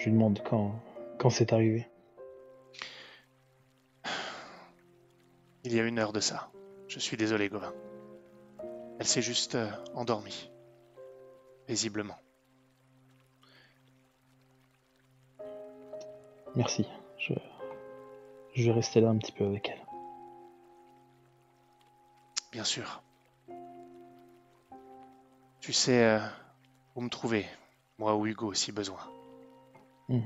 Je lui demande quand, quand c'est arrivé. Il y a une heure de ça. Je suis désolé, Gauvin. Elle s'est juste euh, endormie. Paisiblement. Merci. Je, je vais rester là un petit peu avec elle. Bien sûr. Tu sais euh, où me trouver, moi ou Hugo, si besoin. Elle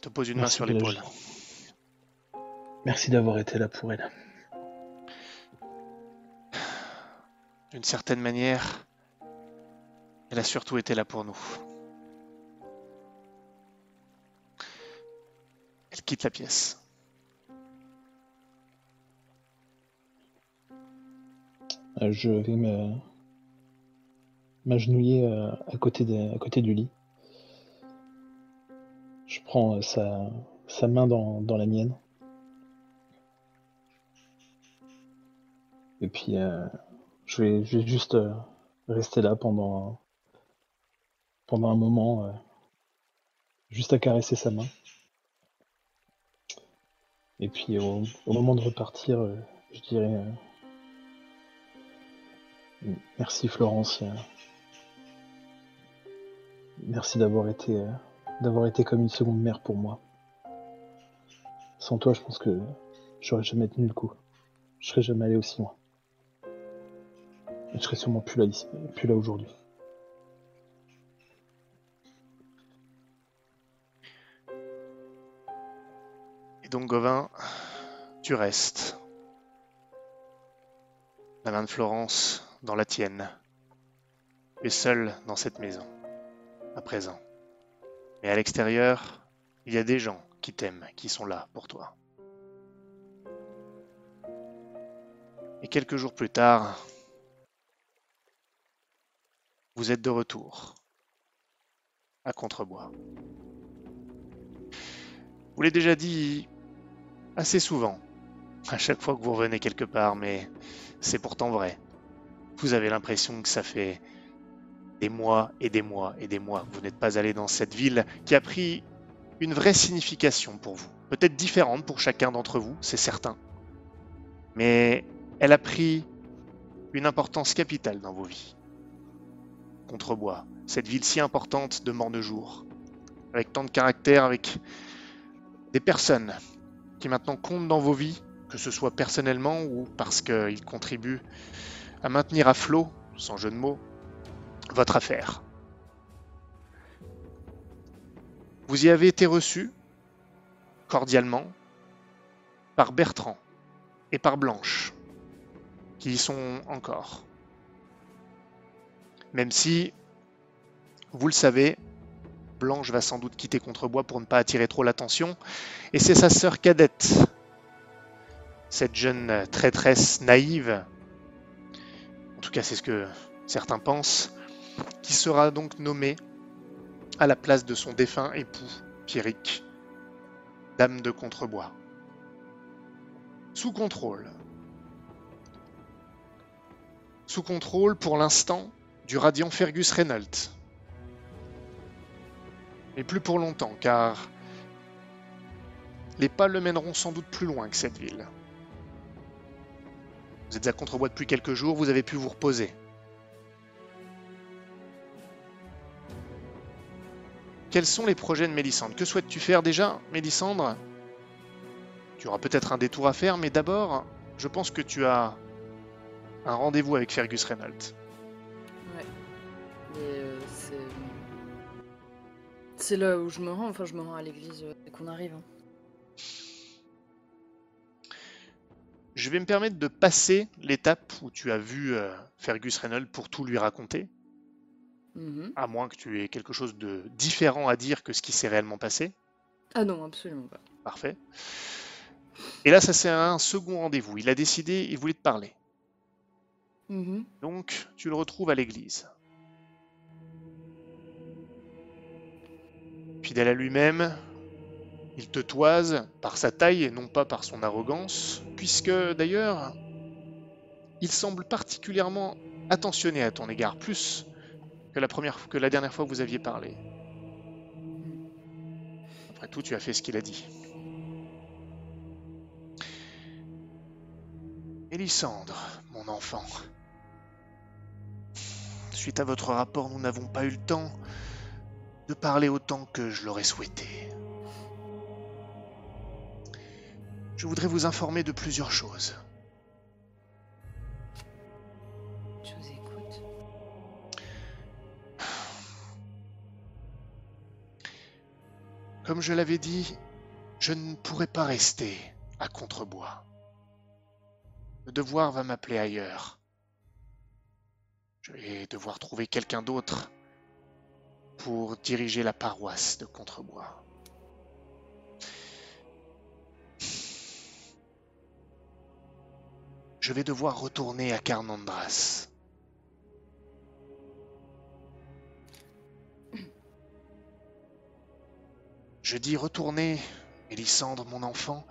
te pose une main sur l'épaule. Merci d'avoir été là pour elle. D'une certaine manière, elle a surtout été là pour nous. Elle quitte la pièce. Euh, Je vais me m'agenouiller euh, à côté à côté du lit. Je prends euh, sa, sa main dans, dans la mienne. Et puis euh, je vais, je vais juste rester là pendant pendant un moment, juste à caresser sa main. Et puis au, moment de repartir, je dirais Merci Florence. Merci d'avoir été, euh, d'avoir été comme une seconde mère pour moi. Sans toi, je pense que j'aurais jamais tenu le coup. Je serais jamais allé aussi loin. Et je serais sûrement plus là, plus là aujourd'hui. Et donc, Gauvin, tu restes. La main de Florence dans la tienne. Es seul dans cette maison, à présent. Mais à l'extérieur, il y a des gens qui t'aiment, qui sont là pour toi. Et quelques jours plus tard, vous êtes de retour à Contrebois. Vous l'ai déjà dit assez souvent, à chaque fois que vous revenez quelque part, mais c'est pourtant vrai. Vous avez l'impression que ça fait des mois et des mois et des mois vous n'êtes pas allé dans cette ville qui a pris une vraie signification pour vous. Peut-être différente pour chacun d'entre vous, c'est certain. Mais elle a pris une importance capitale dans vos vies. Contrebois, cette ville si importante de Mornejour, avec tant de caractère, avec des personnes qui maintenant comptent dans vos vies, que ce soit personnellement ou parce qu'ils contribuent à maintenir à flot, sans jeu de mots, votre affaire. Vous y avez été reçu, cordialement, par Bertrand et par Blanche, qui y sont encore. Même si, vous le savez, Blanche va sans doute quitter Contrebois pour ne pas attirer trop l'attention, et c'est sa sœur cadette, cette jeune traîtresse naïve, en tout cas c'est ce que certains pensent, qui sera donc nommée à la place de son défunt époux, Pierrick, dame de Contrebois. Sous contrôle. Sous contrôle pour l'instant du radiant Fergus Reynolds. Mais plus pour longtemps, car les pas le mèneront sans doute plus loin que cette ville. Vous êtes à Contrebois depuis quelques jours, vous avez pu vous reposer. Quels sont les projets de Mélissandre Que souhaites-tu faire déjà, Mélissandre Tu auras peut-être un détour à faire, mais d'abord, je pense que tu as un rendez-vous avec Fergus Reynolds. Ouais. Euh, c'est. C'est là où je me rends, enfin je me rends à l'église euh, dès qu'on arrive. hein. Je vais me permettre de passer l'étape où tu as vu euh, Fergus Reynolds pour tout lui raconter. Mhm. À moins que tu aies quelque chose de différent à dire que ce qui s'est réellement passé. Ah non, absolument pas. Parfait. Et là, ça c'est un second rendez-vous. Il a décidé, il voulait te parler. Mhm. Donc, tu le retrouves à l'église. Fidèle à lui-même, il te toise par sa taille et non pas par son arrogance, puisque d'ailleurs, il semble particulièrement attentionné à ton égard, plus que la, première, que la dernière fois vous aviez parlé. Après tout, tu as fait ce qu'il a dit. Élysandre, mon enfant. Suite à votre rapport, nous n'avons pas eu le temps de parler autant que je l'aurais souhaité. Je voudrais vous informer de plusieurs choses. Comme je l'avais dit, je ne pourrai pas rester à Contrebois. Le devoir va m'appeler ailleurs. Je vais devoir trouver quelqu'un d'autre pour diriger la paroisse de Contrebois. Je vais devoir retourner à Carnandras. Je dis retourner, Mélissandre, mon enfant,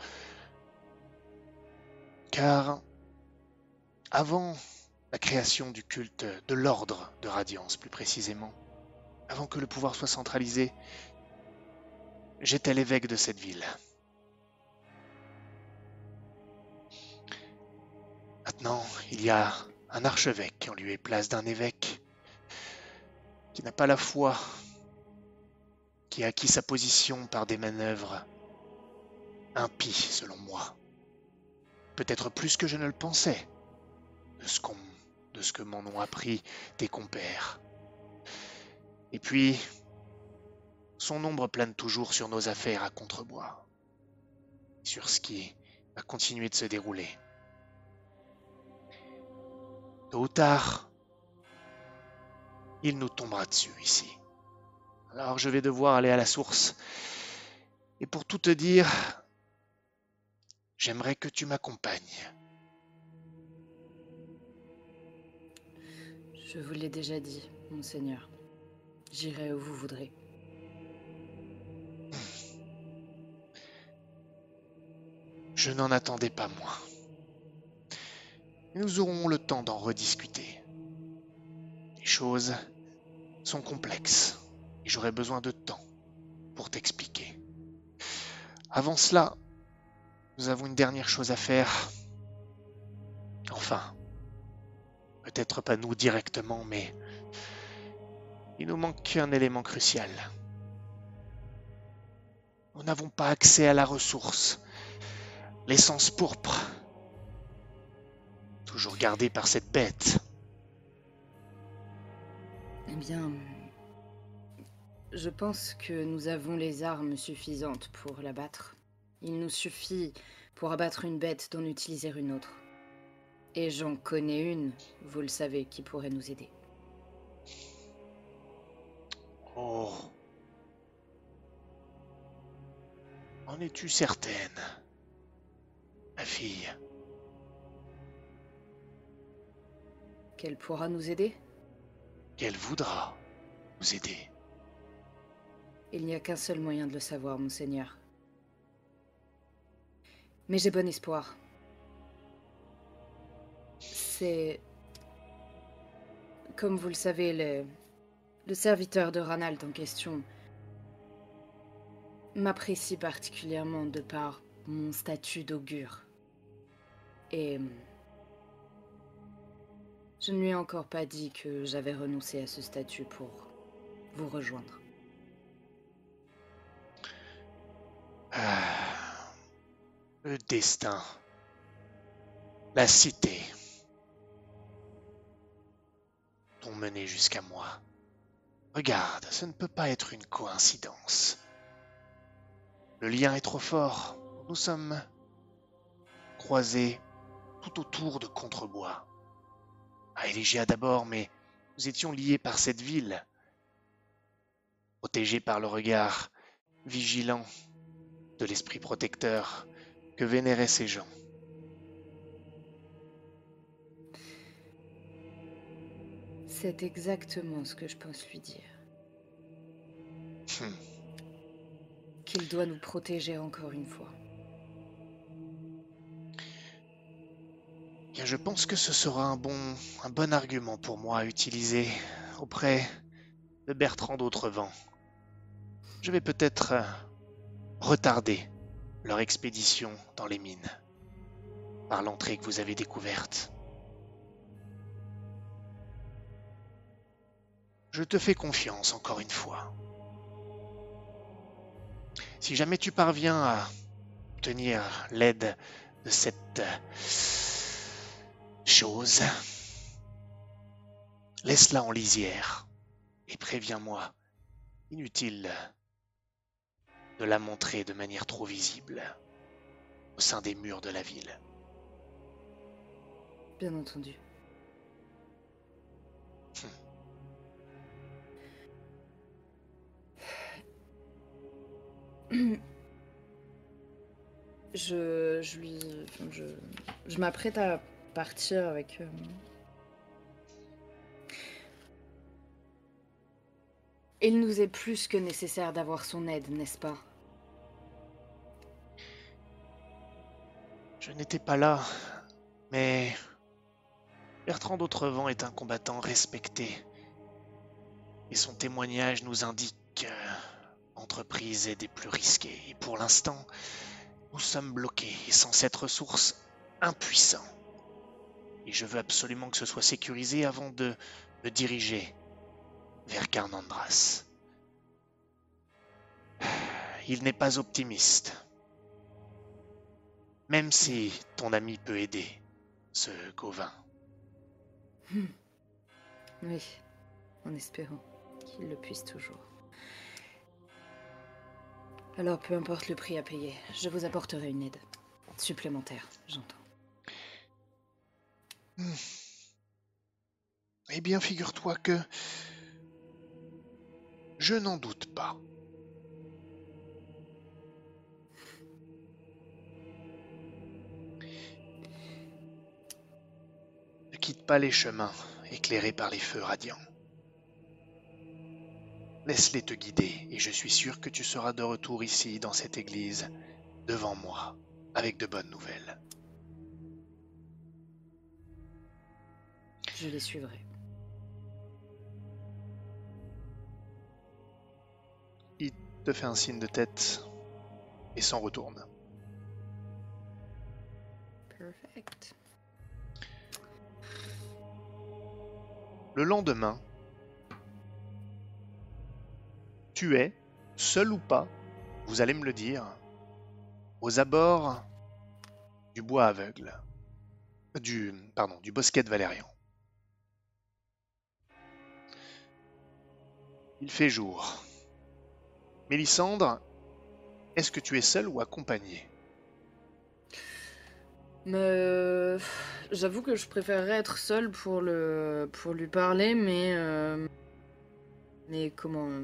car avant la création du culte de l'ordre de Radiance, plus précisément, avant que le pouvoir soit centralisé, j'étais l'évêque de cette ville. Maintenant, il y a un archevêque en lieu et place d'un évêque qui n'a pas la foi, qui a acquis sa position par des manœuvres impies, selon moi. Peut-être plus que je ne le pensais, de ce, que m'en ont appris tes compères. Et puis, son ombre plane toujours sur nos affaires à Contrebois, sur ce qui va continuer de se dérouler. Tôt ou tard, il nous tombera dessus ici. Alors je vais devoir aller à la source. Et pour tout te dire, j'aimerais que tu m'accompagnes. Je vous l'ai déjà dit, monseigneur. J'irai où vous voudrez. *laughs* Je n'en attendais pas moins. Nous aurons le temps d'en rediscuter. Les choses sont complexes et j'aurai besoin de temps pour t'expliquer. Avant cela, nous avons une dernière chose à faire. Enfin, peut-être pas nous directement, mais il nous manque un élément crucial. Nous n'avons pas accès à la ressource, l'essence pourpre, toujours gardée par cette bête. Eh bien, je pense que nous avons les armes suffisantes pour l'abattre. Il nous suffit pour abattre une bête d'en utiliser une autre. Et j'en connais une, vous le savez, qui pourrait nous aider. Oh. En es-tu certaine, ma fille? Qu'elle pourra nous aider? Qu'elle voudra nous aider Il n'y a qu'un seul moyen de le savoir, monseigneur. Mais j'ai bon espoir. C'est... Comme vous le savez, le, le serviteur de Ranald en question m'apprécie particulièrement de par mon statut d'augure. Et... Je ne lui ai encore pas dit que j'avais renoncé à ce statut pour vous rejoindre. Le destin, la cité t'ont mené jusqu'à moi. Regarde, ce ne peut pas être une coïncidence. Le lien est trop fort. Nous sommes croisés tout autour de Contrebois. À Élégia d'abord, mais nous étions liés par cette ville, protégé par le regard vigilant de l'esprit protecteur que vénéraient ces gens. C'est exactement ce que je pense lui dire. Hmm. Qu'il doit nous protéger encore une fois. Bien, je pense que ce sera un bon, un bon argument pour moi à utiliser auprès de Bertrand d'Autrevent. Je vais peut-être euh, retarder leur expédition dans les mines par l'entrée que vous avez découverte. Je te fais confiance encore une fois. Si jamais tu parviens à obtenir l'aide de cette euh, chose, laisse-la en lisière et préviens-moi. Inutile de la montrer de manière trop visible au sein des murs de la ville. Bien entendu. Je, je lui. je m'apprête à partir avec. euh, Il nous est plus que nécessaire d'avoir son aide, n'est-ce pas? Je n'étais pas là, mais Bertrand d'Autrevent est un combattant respecté. Et son témoignage nous indique que l'entreprise est des plus risquées. Et pour l'instant, nous sommes bloqués et sans cette ressource, impuissants. Et je veux absolument que ce soit sécurisé avant de me diriger vers Carnandras. *sighs* Il n'est pas optimiste. Même si ton ami peut aider, ce Gauvin. Oui, en espérant qu'il le puisse toujours. Alors, peu importe le prix à payer, je vous apporterai une aide. Supplémentaire, j'entends. Eh bien, figure-toi que je n'en doute pas. Ne quitte pas les chemins éclairés par les feux radiants. Laisse-les te guider et je suis sûr que tu seras de retour ici dans cette église, devant moi, avec de bonnes nouvelles. Je les suivrai. Te fait un signe de tête et s'en retourne. Perfect. Le lendemain, tu es, seul ou pas, vous allez me le dire, aux abords du bois aveugle, du, pardon, du bosquet de Valérian. Il fait jour. Mélissandre, est-ce que tu es seul ou accompagné? Mais euh, j'avoue que je préférerais être seule pour le pour lui parler, mais euh, mais comment euh,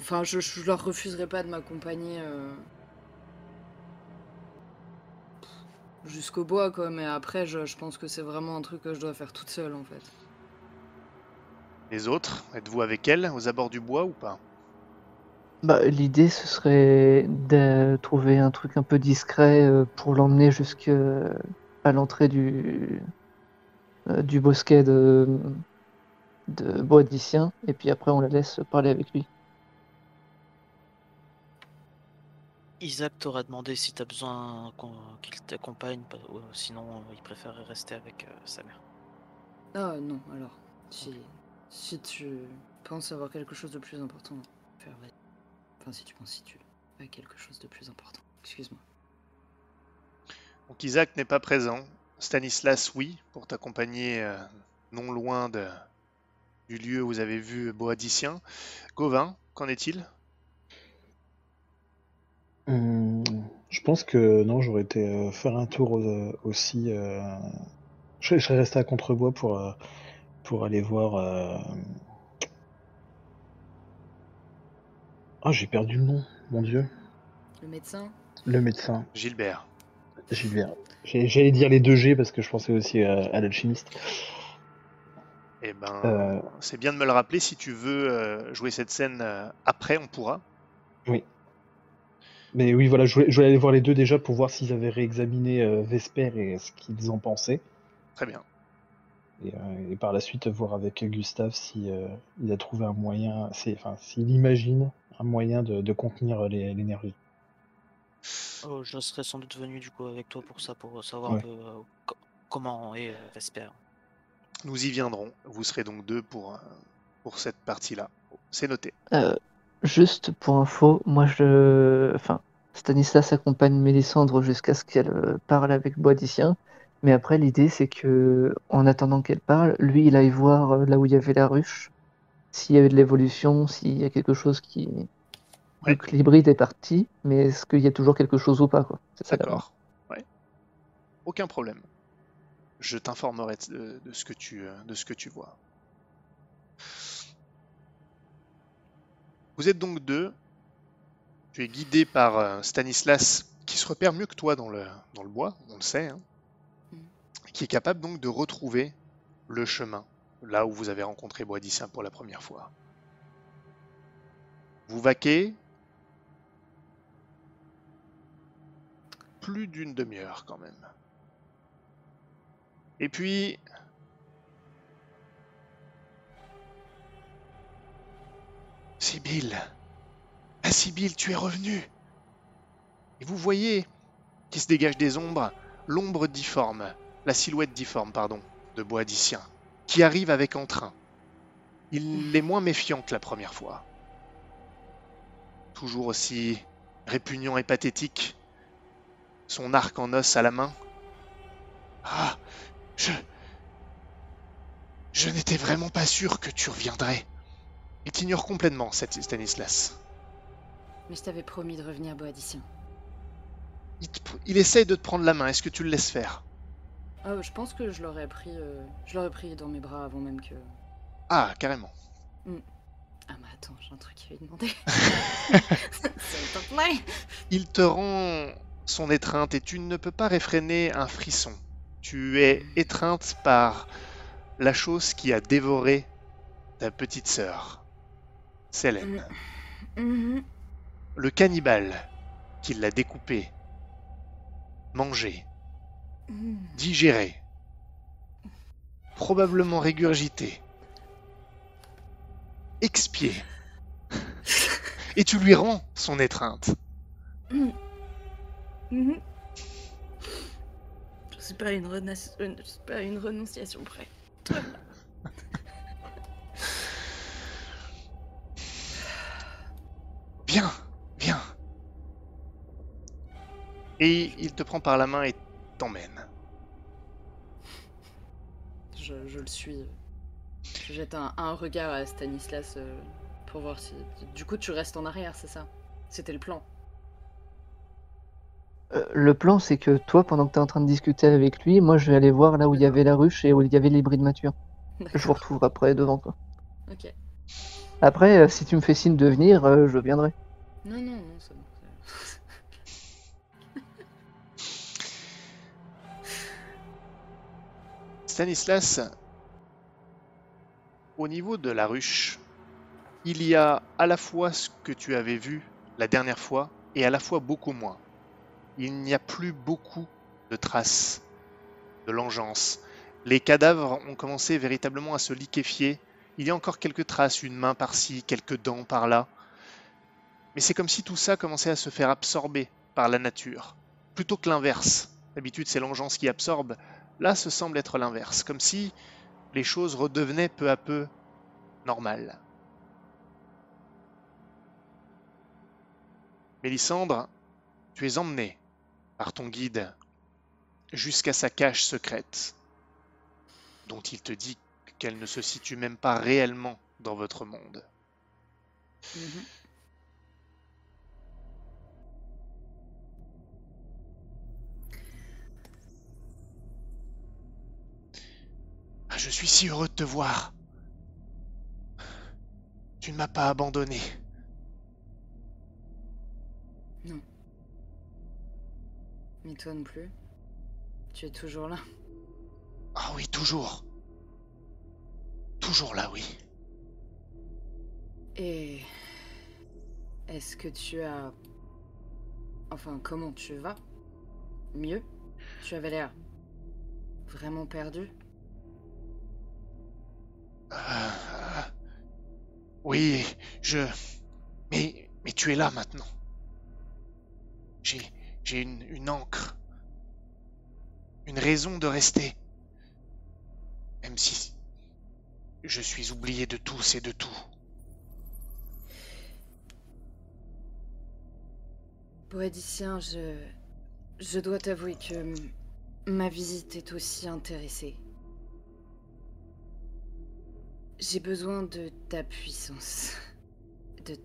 Enfin, je, je leur refuserai pas de m'accompagner euh, jusqu'au bois, quoi. Mais après, je, je pense que c'est vraiment un truc que je dois faire toute seule, en fait. Les autres, êtes-vous avec elle aux abords du bois ou pas? Bah, l'idée, ce serait de trouver un truc un peu discret euh, pour l'emmener jusqu'à l'entrée du, euh, du bosquet de, de Boadicien, et puis après on la laisse parler avec lui. Isaac t'aura demandé si t'as besoin qu'il t'accompagne, ou sinon euh, il préférerait rester avec euh, sa mère. Ah non, alors. Si, si tu penses avoir quelque chose de plus important à faire, vas-y. Enfin, si tu penses si tu as quelque chose de plus important. Excuse-moi. Donc Isaac n'est pas présent. Stanislas, oui, pour t'accompagner euh, non loin de, du lieu où vous avez vu Boadicien. Gauvin, qu'en est-il? Hum, je pense que non, j'aurais été euh, faire un tour euh, aussi. euh, je, serais- je serais resté à Contrebois pour, euh, pour aller voir. Ah, j'ai perdu le nom, mon dieu. Le médecin Le médecin, Gilbert. Gilbert. J'allais dire les deux G parce que je pensais aussi à, à l'alchimiste. Eh ben, Euh. c'est bien de me le rappeler. Si tu veux euh, jouer cette scène euh, après, on pourra. Mais oui, voilà, je voulais, je voulais aller voir les deux déjà pour voir s'ils avaient réexaminé euh, Vesper et ce qu'ils en pensaient. Très bien. Et, euh, et par la suite, voir avec Gustave si euh, il a trouvé un moyen, enfin, s'il imagine un moyen de, de contenir les- l'énergie. Oh, je serais sans doute venu du coup avec toi pour ça, pour savoir Ouais. un peu euh, co- comment est euh, Vesper. Nous y viendrons. Vous serez donc deux pour, euh, pour cette partie-là. C'est noté. Euh, juste pour info, moi je. Enfin, Stanislas accompagne Mélissandre jusqu'à ce qu'elle euh, parle avec Boadicien. Mais après, l'idée c'est que, en attendant qu'elle parle, lui il aille voir euh, là où il y avait la ruche, s'il y avait de l'évolution, s'il y a quelque chose qui. Ouais. Donc l'hybride est parti, mais est-ce qu'il y a toujours quelque chose ou pas, quoi? C'est ça D'accord. Ouais. Aucun problème. Je t'informerai de, de ce que tu, euh, de ce que tu vois. Vous êtes donc deux. Tu es guidé par euh, Stanislas, qui se repère mieux que toi dans le, dans le bois, on le sait, hein, Mm. qui est capable donc de retrouver le chemin, là où vous avez rencontré Boadicien pour la première fois. Vous vaquez plus d'une demi-heure quand même. Et puis... Sibylle Ah Sibylle, tu es revenue Et vous voyez qui se dégage des ombres l'ombre difforme, la silhouette difforme, pardon, de Boadicien, qui arrive avec entrain. Il est moins méfiant que la première fois. Toujours aussi répugnant et pathétique, son arc en os à la main. Ah, je... Je n'étais vraiment pas sûr que tu reviendrais. Il t'ignore complètement, cette Stanislas. Mais je t'avais promis de revenir, Boadicien. Il, te- il essaye de te prendre la main, est-ce que tu le laisses faire? Ah, je pense que je l'aurais pris, euh, je l'aurais pris dans mes bras avant même que. Ah, carrément. Ah, mais attends, j'ai un truc à lui demander. S'il te plaît. Il te rend son étreinte et tu ne peux pas réfréner un frisson. Tu es étreinte par la chose qui a dévoré ta petite sœur, Célène. Mhm. Le cannibale qui l'a découpée, mangée, Digérée, probablement régurgitée, expiée. *laughs* Et tu lui rends son étreinte. Mhm. Je suis pas une, renace- je suis pas à une renonciation près. Viens, viens. Et il te prend par la main et t'emmène. Je, je le suis. Je jette un, un regard à Stanislas euh, pour voir si. Du coup, tu restes en arrière, c'est ça? C'était le plan. Euh, le plan, c'est que toi, pendant que tu es en train de discuter avec lui, moi je vais aller voir là où il y avait la ruche et où il y avait l'hybride mature. Je vous retrouve après devant quoi. Ok. Après, euh, si tu me fais signe de venir, euh, je viendrai. Non, non, Stanislas, au niveau de la ruche, il y a à la fois ce que tu avais vu la dernière fois et à la fois beaucoup moins. Il n'y a plus beaucoup de traces de l'engeance. Les cadavres ont commencé véritablement à se liquéfier. Il y a encore quelques traces, une main par-ci, quelques dents par-là. Mais c'est comme si tout ça commençait à se faire absorber par la nature, plutôt que l'inverse. D'habitude, c'est l'engeance qui absorbe. Là, ce semble être l'inverse, comme si les choses redevenaient peu à peu normales. Mélissandre, tu es emmené par ton guide jusqu'à sa cache secrète, dont il te dit qu'elle ne se situe même pas réellement dans votre monde. Mhm. Je suis si heureux de te voir. Tu ne m'as pas abandonné. Non. Mais toi non plus. Tu es toujours là. Ah oui, toujours. Toujours là, oui. Et est-ce que tu as... Enfin, comment tu vas? Mieux? Tu avais l'air vraiment perdu? Oui, je... Mais, tu es là maintenant. J'ai, j'ai une, une encre. Une raison de rester. Même si je suis oublié de tous et de tout. Boadicien, je... Je dois t'avouer que ma visite est aussi intéressée. J'ai besoin de ta puissance, de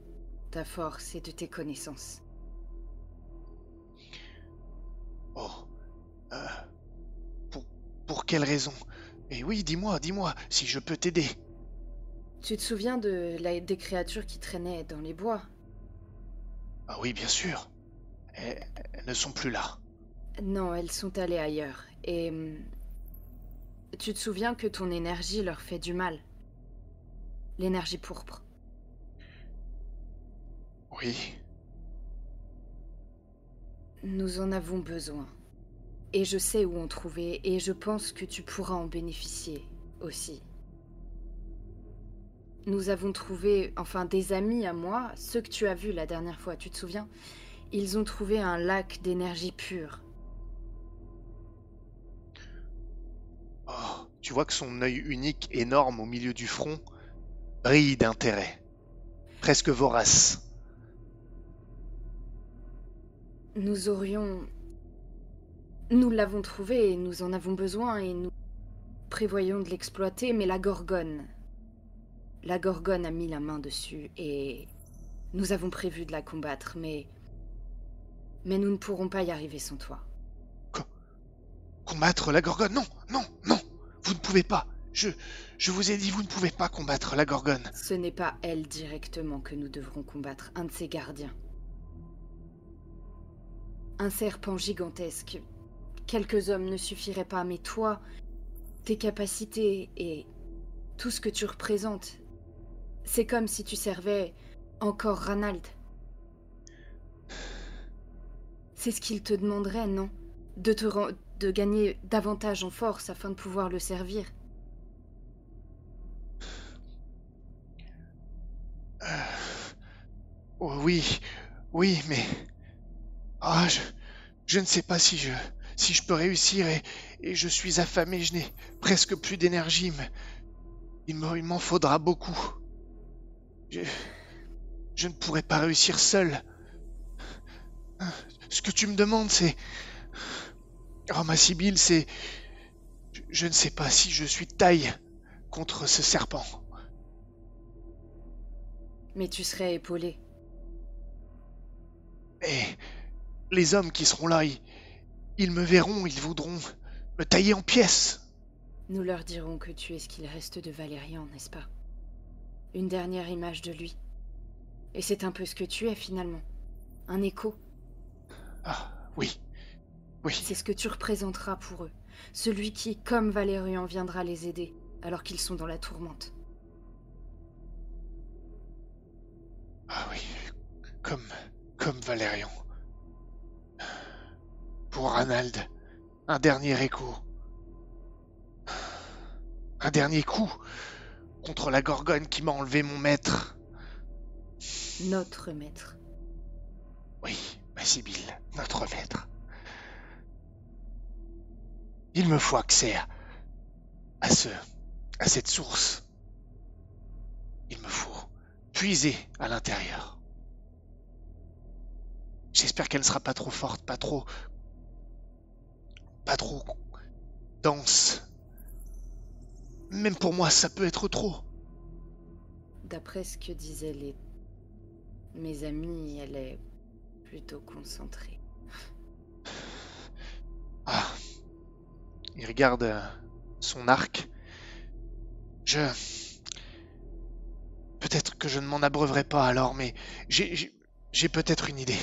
ta force et de tes connaissances. Oh. Euh, pour, pour quelle raison? Mais oui, dis-moi, dis-moi, si je peux t'aider. Tu te souviens de la... des créatures qui traînaient dans les bois? Ah oui, bien sûr. Elles, elles ne sont plus là. Non, elles sont allées ailleurs. Et... hum, Tu te souviens que ton énergie leur fait du mal? L'énergie pourpre. Oui. Nous en avons besoin. Et je sais où en trouver, et je pense que tu pourras en bénéficier aussi. Nous avons trouvé, enfin des amis à moi, ceux que tu as vus la dernière fois, tu te souviens? Ils ont trouvé un lac d'énergie pure. Oh, tu vois que son œil unique énorme au milieu du front brille d'intérêt. Presque vorace. Nous aurions... Nous l'avons trouvé et nous en avons besoin et nous prévoyons de l'exploiter, mais la Gorgone... La Gorgone a mis la main dessus et nous avons prévu de la combattre, mais... Mais nous ne pourrons pas y arriver sans toi. Combattre la Gorgone? Non, non, non Vous ne pouvez pas Je, vous ai dit, vous ne pouvez pas combattre la Gorgone. Ce n'est pas elle directement que nous devrons combattre, un de ses gardiens. Un serpent gigantesque. Quelques hommes ne suffiraient pas, mais toi, tes capacités et tout ce que tu représentes, c'est comme si tu servais encore Ranald. C'est ce qu'il te demanderait, non? De, te de gagner davantage en force afin de pouvoir le servir. Oh, oui, oui, mais... Ah, je, ne sais pas si je, peux réussir et, je suis affamé, je n'ai presque plus d'énergie, il me- il m'en faudra beaucoup. Je, je ne pourrai pas réussir seul. Ce que tu me demandes, c'est... Oh, ma Sibylle, c'est... Je, ne sais pas si je suis taille contre ce serpent. Mais tu serais épaulé. Mais les hommes qui seront là, ils, ils me verront, ils voudront me tailler en pièces. Nous leur dirons que tu es ce qu'il reste de Valérian, n'est-ce pas? Une dernière image de lui. Et c'est un peu ce que tu es finalement. Un écho. Ah, oui. Oui. C'est ce que tu représenteras pour eux. Celui qui, comme Valérian, viendra les aider alors qu'ils sont dans la tourmente. Ah oui. Comme, comme Valérian. Pour Ranald, un dernier écho. Un dernier coup contre la gorgone qui m'a enlevé mon maître. Notre maître. Oui, ma Sibylle, notre maître. Il me faut accès à, à ce, à cette source. Il me faut puiser à l'intérieur. J'espère qu'elle ne sera pas trop forte, pas trop, pas trop dense. Même pour moi, ça peut être trop. D'après ce que disaient les... mes amis, elle est plutôt concentrée. Ah. Il regarde euh, son arc. Je. Peut-être que je ne m'en abreuverai pas alors, mais j'ai peut-être une idée.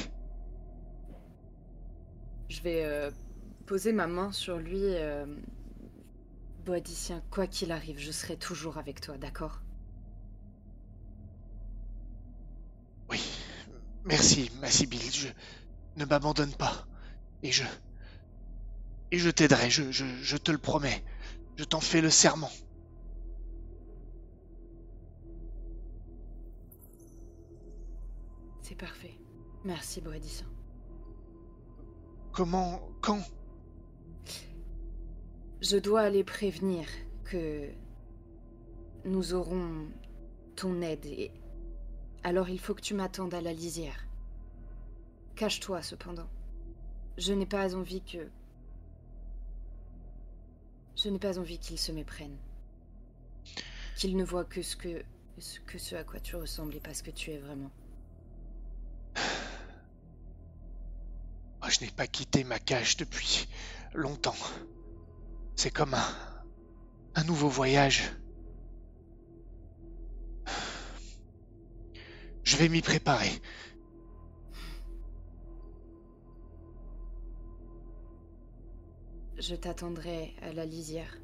Je vais euh, poser ma main sur lui. Euh... Boadicien, quoi qu'il arrive, je serai toujours avec toi, d'accord? Oui, merci, ma Sibylle. Je ne m'abandonne pas. Et je. Et je t'aiderai, je, je, je te le promets. Je t'en fais le serment. C'est parfait. Merci, Boadicien. Comment. Quand? Je dois aller prévenir que nous aurons ton aide et alors il faut que tu m'attendes à la lisière. Cache-toi cependant. Je n'ai pas envie que je n'ai pas envie qu'il se méprenne. Qu'il ne voit que ce que que ce à quoi tu ressembles et pas ce que tu es vraiment. Je n'ai pas quitté ma cage depuis longtemps. C'est comme un, un nouveau voyage. Je vais m'y préparer. Je t'attendrai à la lisière.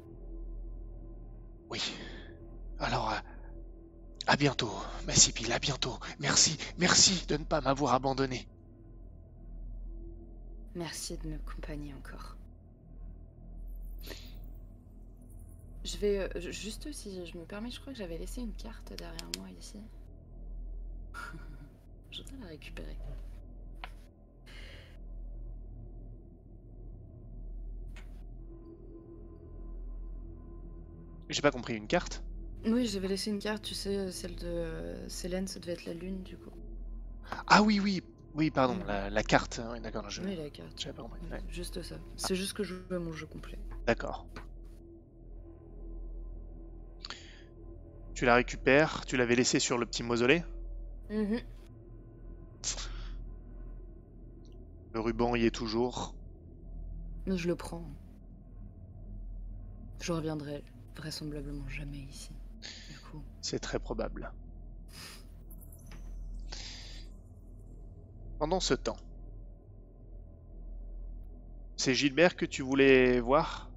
Oui. Alors, à, à bientôt, ma Sibylle, à bientôt. Merci, merci de ne pas m'avoir abandonné. Merci de m'accompagner encore. Je vais euh, ju- juste si je me permets, je crois que j'avais laissé une carte derrière moi ici. *laughs* je voudrais la récupérer. J'ai pas compris une carte? Oui, j'avais laissé une carte, tu sais, celle de euh, Célène, ça devait être la lune du coup. Ah oui, oui, oui, pardon, la, la carte. Oui, d'accord, je Oui, la carte. pas compris. Oui, ouais. Juste ça. C'est juste que je veux mon jeu complet. D'accord. Tu la récupères, tu l'avais laissée sur le petit mausolée. Mhm. Le ruban y est toujours. Je le prends. Je reviendrai vraisemblablement jamais ici. C'est très probable. Pendant ce temps, c'est Gilbert que tu voulais voir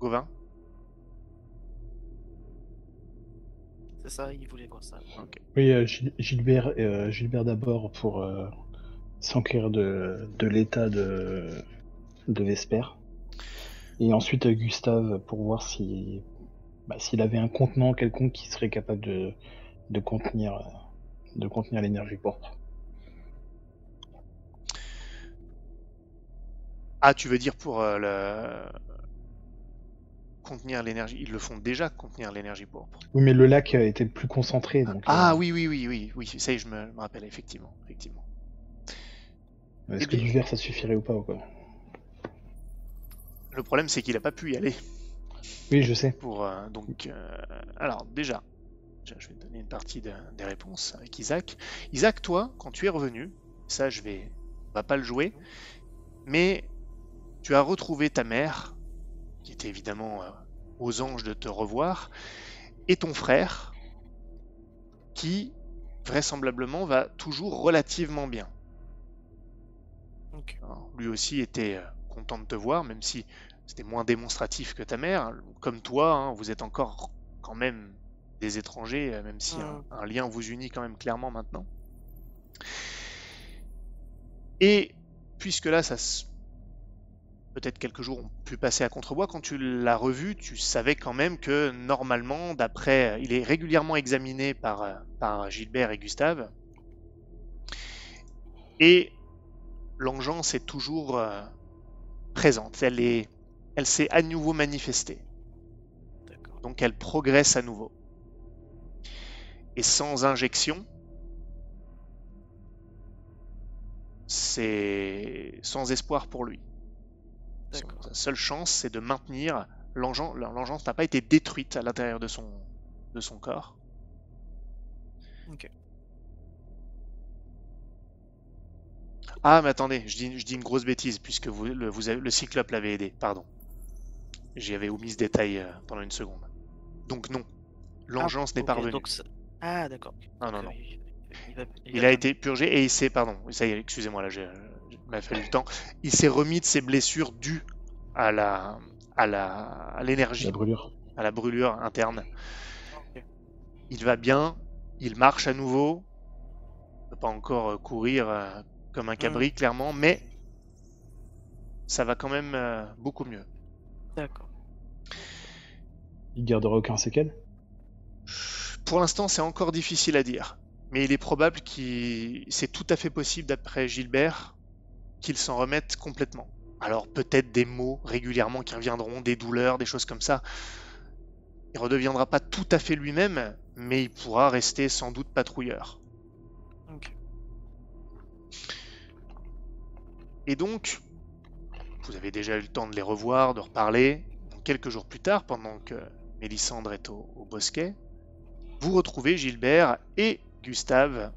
Gauvin? C'est ça, il voulait voir ça. Oui, euh, Gil- Gilbert, euh, Gilbert d'abord pour euh, s'enquérir de, de l'état de, de Vesper. Et ensuite Gustave pour voir si bah, s'il avait un contenant quelconque qui serait capable de, de contenir euh, de contenir l'énergie pourpre. Ah, tu veux dire pour euh, le... contenir l'énergie Ils le font déjà contenir l'énergie pourpre. Oui, mais le lac était le plus concentré, donc Ah euh, oui, oui, oui, oui, oui, ça y est, je me, me rappelle, effectivement. effectivement. est-ce que du verre ça suffirait ou pas ou quoi? Le problème, c'est qu'il n'a pas pu y aller. Oui, je sais. Pour, euh, donc, alors déjà, je je vais te donner une partie de- des réponses avec Isaac. Isaac, toi, quand tu es revenu, ça, je vais, on va pas le jouer, mais tu as retrouvé ta mère, qui était évidemment euh, aux anges de te revoir, et ton frère, qui vraisemblablement va toujours relativement bien. Alors, lui aussi était euh, content de te voir, même si c'était moins démonstratif que ta mère. Comme toi, hein, vous êtes encore quand même des étrangers, euh, même si un, un lien vous unit quand même clairement maintenant. Et puisque là, ça se- peut-être quelques jours ont pu passer à Contrebois, quand tu l'as revu, tu savais quand même que normalement, d'après, il est régulièrement examiné par, euh, par Gilbert et Gustave. Et l'engeance est toujours euh, présente. Elle est, elle s'est à nouveau manifestée. Donc elle progresse à nouveau. Et sans injection, c'est sans espoir pour lui. Sa seule chance, c'est de maintenir l'engeance. N'a pas été détruite à l'intérieur de son, de son corps. Ok. Ah, mais attendez, je dis, je dis une grosse bêtise, puisque vous, le, vous avez- le cyclope l'avait aidé, pardon. J'y avais omis ce détail euh, pendant une seconde. Donc non, l'engeance n'est pas revenue. donc Ah, d'accord. Non, non, Donc, non. euh, Il, il va- il Il va a été purgé et il s'est, pardon, ça y est, excusez-moi là, j'ai- j'ai- il m'a fallu le temps. Il s'est remis de ses blessures dues à la à la à l'énergie, La brûlure. à la brûlure interne. Il va bien, il marche à nouveau. Il peut pas encore euh, courir euh, comme un cabri, clairement, mais ça va quand même beaucoup mieux. D'accord. Il gardera aucun séquel? Pour l'instant, c'est encore difficile à dire. Mais il est probable qu'il. C'est tout à fait possible, d'après Gilbert, qu'il s'en remette complètement. Alors peut-être des mots régulièrement qui reviendront, des douleurs, des choses comme ça. Il redeviendra pas tout à fait lui-même, mais il pourra rester sans doute patrouilleur. Et donc, vous avez déjà eu le temps de les revoir, de reparler. Donc, quelques jours plus tard, pendant que Mélissandre est au, au bosquet, vous retrouvez Gilbert et Gustave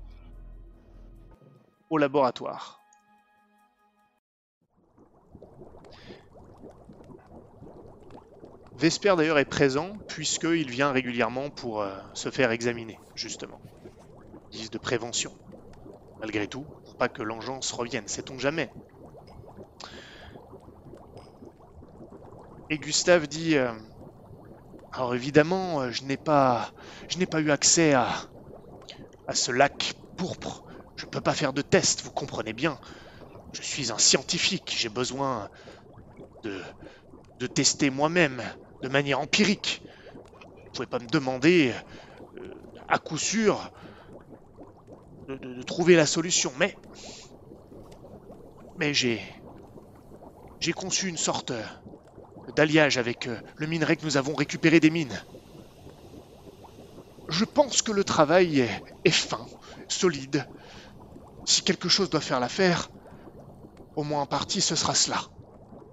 au laboratoire. Vesper d'ailleurs est présent puisqu'il vient régulièrement pour euh, se faire examiner, justement. Ils disent de prévention. Malgré tout, pour pas que l'engeance revienne, sait-on jamais. Et Gustave dit euh, Alors évidemment, euh, je n'ai pas je n'ai pas eu accès à à ce lac pourpre. Je ne peux pas faire de tests, vous comprenez bien. Je suis un scientifique, j'ai besoin de de tester moi-même de manière empirique. Vous pouvez pas me demander euh, à coup sûr de, de- de trouver la solution, mais mais j'ai j'ai conçu une sorte euh, d'alliage avec euh, le minerai que nous avons récupéré des mines. Je pense que le travail est, fin, solide. Si quelque chose doit faire l'affaire, au moins en partie ce sera cela.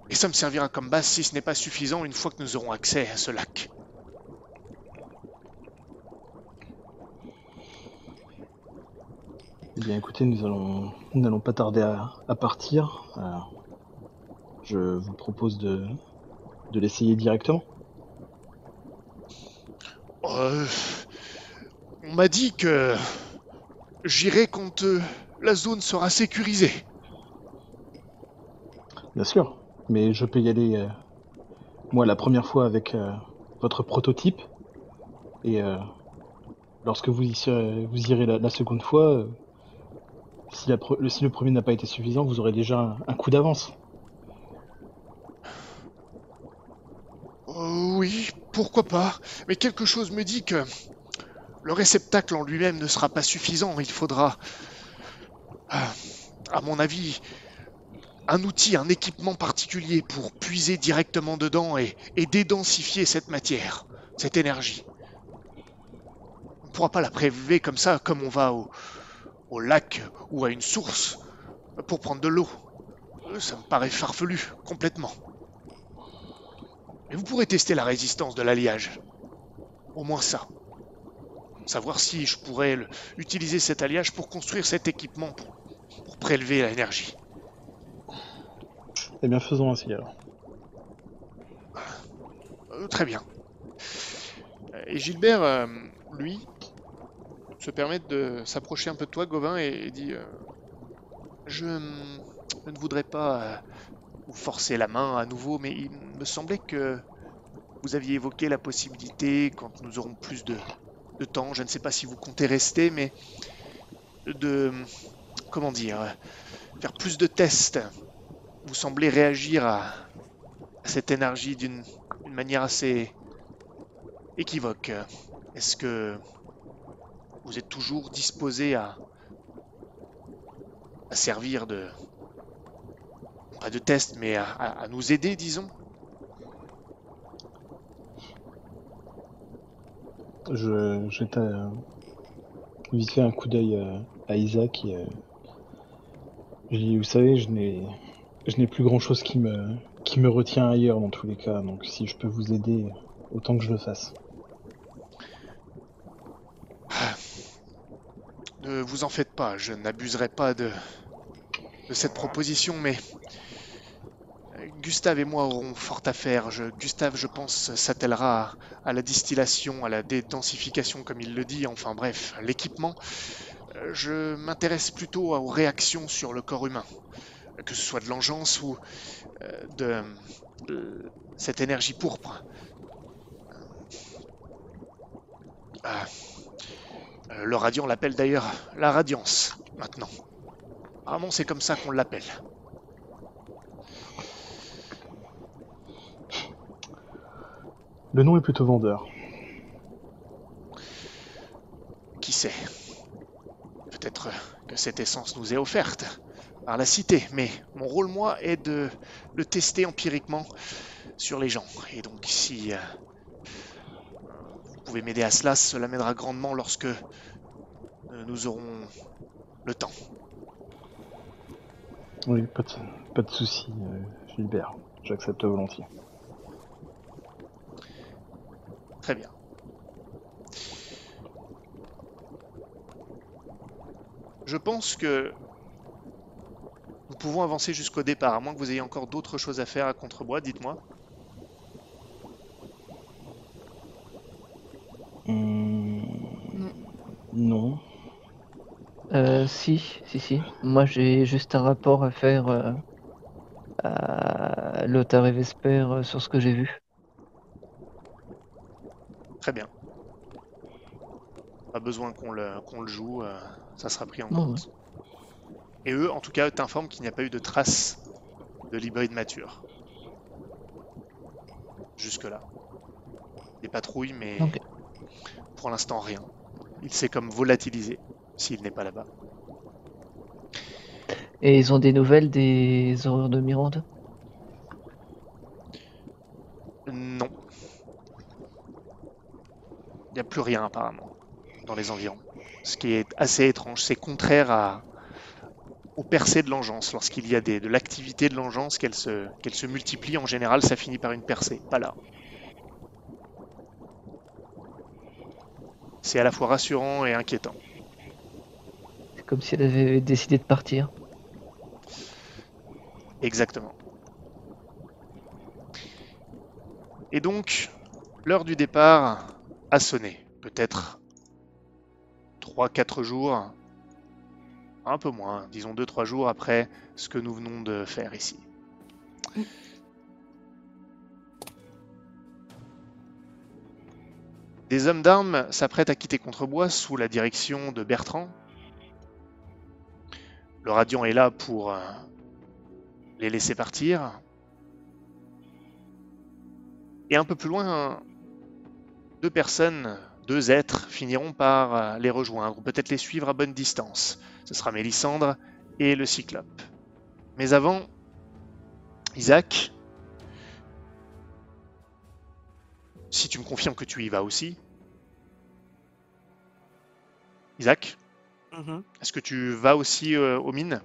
Et ça me servira comme base si ce n'est pas suffisant une fois que nous aurons accès à ce lac. Eh bien, écoutez, nous allons, nous n'allons pas tarder à, partir. Alors, je vous propose de, de l'essayer directement. Euh, on m'a dit que j'irai quand euh, la zone sera sécurisée. Bien sûr, mais je peux y aller, euh, moi, la première fois avec votre prototype. Et lorsque vous, y serez- vous irez la, la seconde fois, si, la le, si le premier n'a pas été suffisant, vous aurez déjà un, un coup d'avance. Euh, oui, pourquoi pas. Mais quelque chose me dit que le réceptacle en lui-même ne sera pas suffisant. Il faudra, ah, à mon avis, un outil, un équipement particulier pour puiser directement dedans et, et dédensifier cette matière, cette énergie. On ne pourra pas la prélever comme ça, comme on va au, au lac ou à une source pour prendre de l'eau. Euh, Ça me paraît farfelu, complètement. Mais vous pourrez tester la résistance de l'alliage. Au moins ça. Savoir si je pourrais le- utiliser cet alliage pour construire cet équipement pour, pour prélever l'énergie. Eh bien, faisons ainsi alors. Euh, très bien. Euh, Et Gilbert, euh, lui, se permet de s'approcher un peu de toi, Gauvin, et, et dit euh, je, je ne voudrais pas forcer la main à nouveau, mais il me semblait que vous aviez évoqué la possibilité, quand nous aurons plus de, temps, je ne sais pas si vous comptez rester, mais de, comment dire, faire plus de tests. Vous semblez réagir à, à cette énergie d'une manière assez équivoque. Est-ce que vous êtes toujours disposé à, à servir de pas de test, mais à, à- à nous aider, disons Je jette euh, vite fait un coup d'œil euh, à Isaac et euh, je dis, vous savez, je n'ai je n'ai plus grand chose qui me qui me retient ailleurs dans tous les cas, donc si je peux vous aider, autant que je le fasse. Ne vous en faites pas, je n'abuserai pas de, de cette proposition, mais Gustave et moi aurons fort à faire. Je- Gustave, je pense, s'attellera à, la distillation, à la dédensification, comme il le dit, enfin bref, l'équipement. Euh, Je m'intéresse plutôt aux réactions sur le corps humain. que ce soit de l'engeance ou euh, de, de cette énergie pourpre. Ah. Euh, le radiant l'appelle d'ailleurs la radiance maintenant. Apparemment, c'est comme ça qu'on l'appelle. Le nom est plutôt vendeur. Qui sait? Peut-être que cette essence nous est offerte par la cité, mais mon rôle, moi, est de le tester empiriquement sur les gens. Et donc, si euh, vous pouvez m'aider à cela, cela m'aidera grandement lorsque euh, nous aurons le temps. Oui, pas de, pas de souci, euh, Gilbert. J'accepte volontiers. Très bien. Je pense que nous pouvons avancer jusqu'au départ, à moins que vous ayez encore d'autres choses à faire à Contrebois, dites-moi. Hmm, Non. Non. Euh, si, si, si. Moi, j'ai juste un rapport à faire euh, à Lothar et Vesper euh, sur ce que j'ai vu. Très bien. Pas besoin qu'on le, qu'on le joue, euh, ça sera pris en Non, compte. Et eux, en tout cas, t'informent qu'il n'y a pas eu de traces de l'hybride mature. Jusque-là. Des patrouilles, mais pour l'instant rien. Il s'est comme volatilisé, s'il n'est pas là-bas. Et ils ont des nouvelles des horreurs de Mirande? Non. Il n'y a plus rien apparemment dans les environs. Ce qui est assez étrange. C'est contraire à, au percée de l'engeance. Lorsqu'il y a des, de l'activité de l'engeance, qu'elle se, qu'elle se multiplie, en général, ça finit par une percée. Pas là. C'est à la fois rassurant et inquiétant. C'est comme si elle avait décidé de partir. Exactement. Et donc, l'heure du départ a sonné. Peut-être 3-4 jours, un peu moins, disons 2-3 jours après ce que nous venons de faire ici. Des hommes d'armes s'apprêtent à quitter Contrebois sous la direction de Bertrand. Le Radiant est là pour euh, les laisser partir. Et un peu plus loin, deux personnes, deux êtres finiront par euh, les rejoindre, ou peut-être les suivre à bonne distance. Ce sera Mélissandre et le Cyclope. Mais avant, Isaac, si tu me confirmes que tu y vas aussi. Isaac, Mhm. est-ce que tu vas aussi euh, aux mines?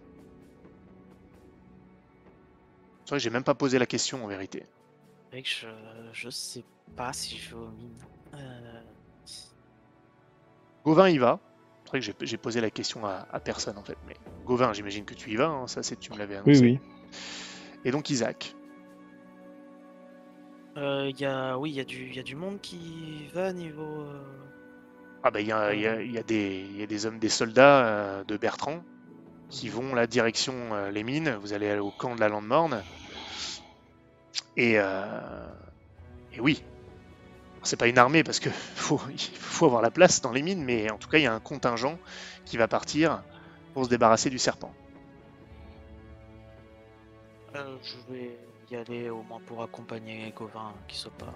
C'est vrai que j'ai même pas posé la question en vérité. Que je, je sais pas si je vais aux mines. Gauvin y va. C'est vrai que j'ai- posé la question à, à personne en fait. Mais Gauvin, j'imagine que tu y vas, hein, ça c'est tu me l'avais Oui, annoncé. oui. Et donc Isaac. euh, y a, oui, il y, a du- y a du monde qui va niveau. euh, Ah bah il y a, il y a- y a des il y a des hommes, des soldats euh, de Bertrand qui vont la direction euh, les mines. Vous allez aller au camp de la Landemorne. Et, euh, et oui, c'est pas une armée parce que *laughs* faut, il faut avoir la place dans les mines, mais en tout cas il y a un contingent qui va partir pour se débarrasser du serpent. euh, je vais y aller au moins pour accompagner Gauvin, qui soit pas.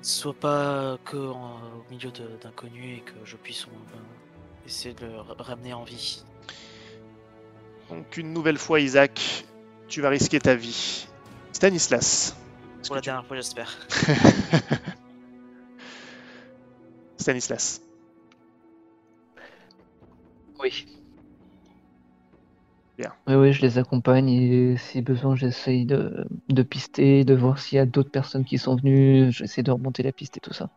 soit pas que en- au milieu d'inconnus et que je puisse euh, essayer de le ra- ramener en vie. Donc une nouvelle fois Isaac, tu vas risquer ta vie. Stanislas. Pour la tu- dernière fois, j'espère. *laughs* Stanislas. Oui. Oui, oui, je les accompagne et si besoin, j'essaye de, de pister, de voir s'il y a d'autres personnes qui sont venues. J'essaie de remonter la piste et tout ça.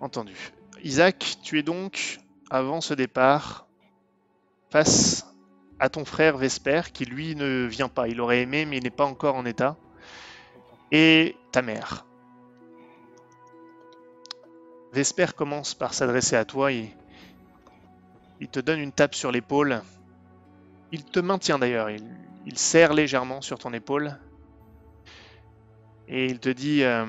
Entendu. Isaac, tu es donc, avant ce départ, face à ton frère Vesper, qui lui ne vient pas. Il aurait aimé, mais il n'est pas encore en état. Et ta mère. Vesper commence par s'adresser à toi et Il te donne une tape sur l'épaule. Il te maintient d'ailleurs. Il, serre légèrement sur ton épaule. Et il te dit euh,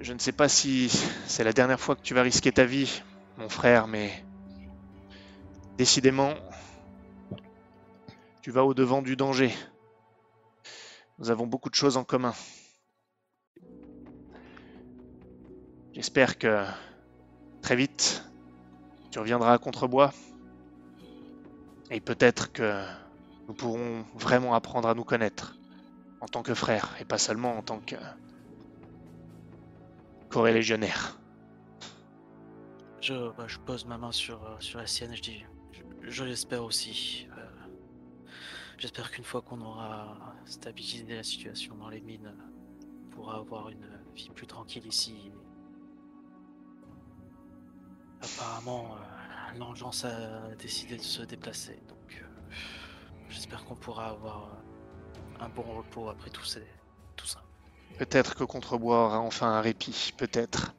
Je ne sais pas si c'est la dernière fois que tu vas risquer ta vie, mon frère, mais décidément, tu vas au-devant du danger. Nous avons beaucoup de choses en commun. J'espère que très vite, tu reviendras à Contrebois. Et peut-être que nous pourrons vraiment apprendre à nous connaître en tant que frères et pas seulement en tant que corélégionnaire. Je, bah, je pose ma main sur, euh, sur la sienne et je dis Je, l'espère aussi. euh, J'espère qu'une fois qu'on aura stabilisé la situation dans les mines, on pourra avoir une vie plus tranquille ici. Apparemment, euh, a décidé de se déplacer, donc euh, j'espère qu'on pourra avoir un bon repos après tout, tout ça. Peut-être que Contrebois aura enfin un répit, peut-être.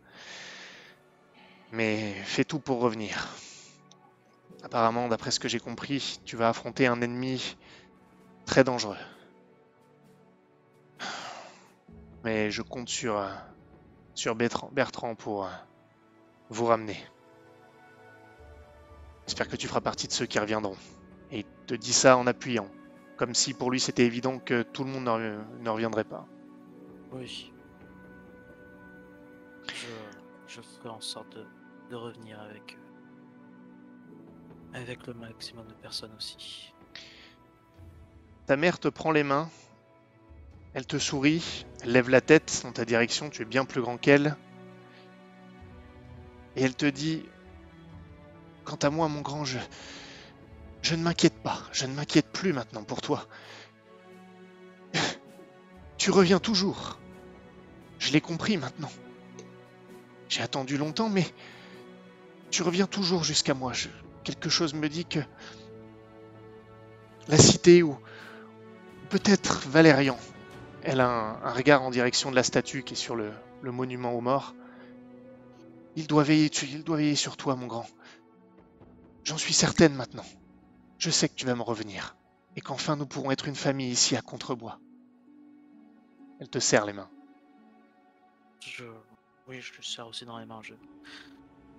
Mais fais tout pour revenir. Apparemment, d'après ce que j'ai compris, tu vas affronter un ennemi très dangereux. Mais je compte sur, euh, sur Bertrand, pour euh, vous ramener. J'espère que tu feras partie de ceux qui reviendront. Et il te dit ça en appuyant, comme si pour lui c'était évident que tout le monde ne reviendrait pas. Oui. Je, ferai en sorte de, de revenir avec, euh, avec le maximum de personnes aussi. Ta mère te prend les mains, elle te sourit, elle lève la tête dans ta direction, tu es bien plus grand qu'elle, et elle te dit Quant à moi, mon grand, je, je ne m'inquiète pas, je ne m'inquiète plus maintenant pour toi. *laughs* Tu reviens toujours. Je l'ai compris maintenant. J'ai attendu longtemps, mais tu reviens toujours jusqu'à moi. Quelque chose me dit que la cité ou peut-être Valérian. Elle a un, regard en direction de la statue qui est sur le, monument aux morts. Il doit, veiller, sur toi, mon grand. J'en suis certaine maintenant. Je sais que tu vas me revenir. Et qu'enfin nous pourrons être une famille ici à Contrebois. Elle te serre les mains. Je, oui, je le serre aussi dans les mains.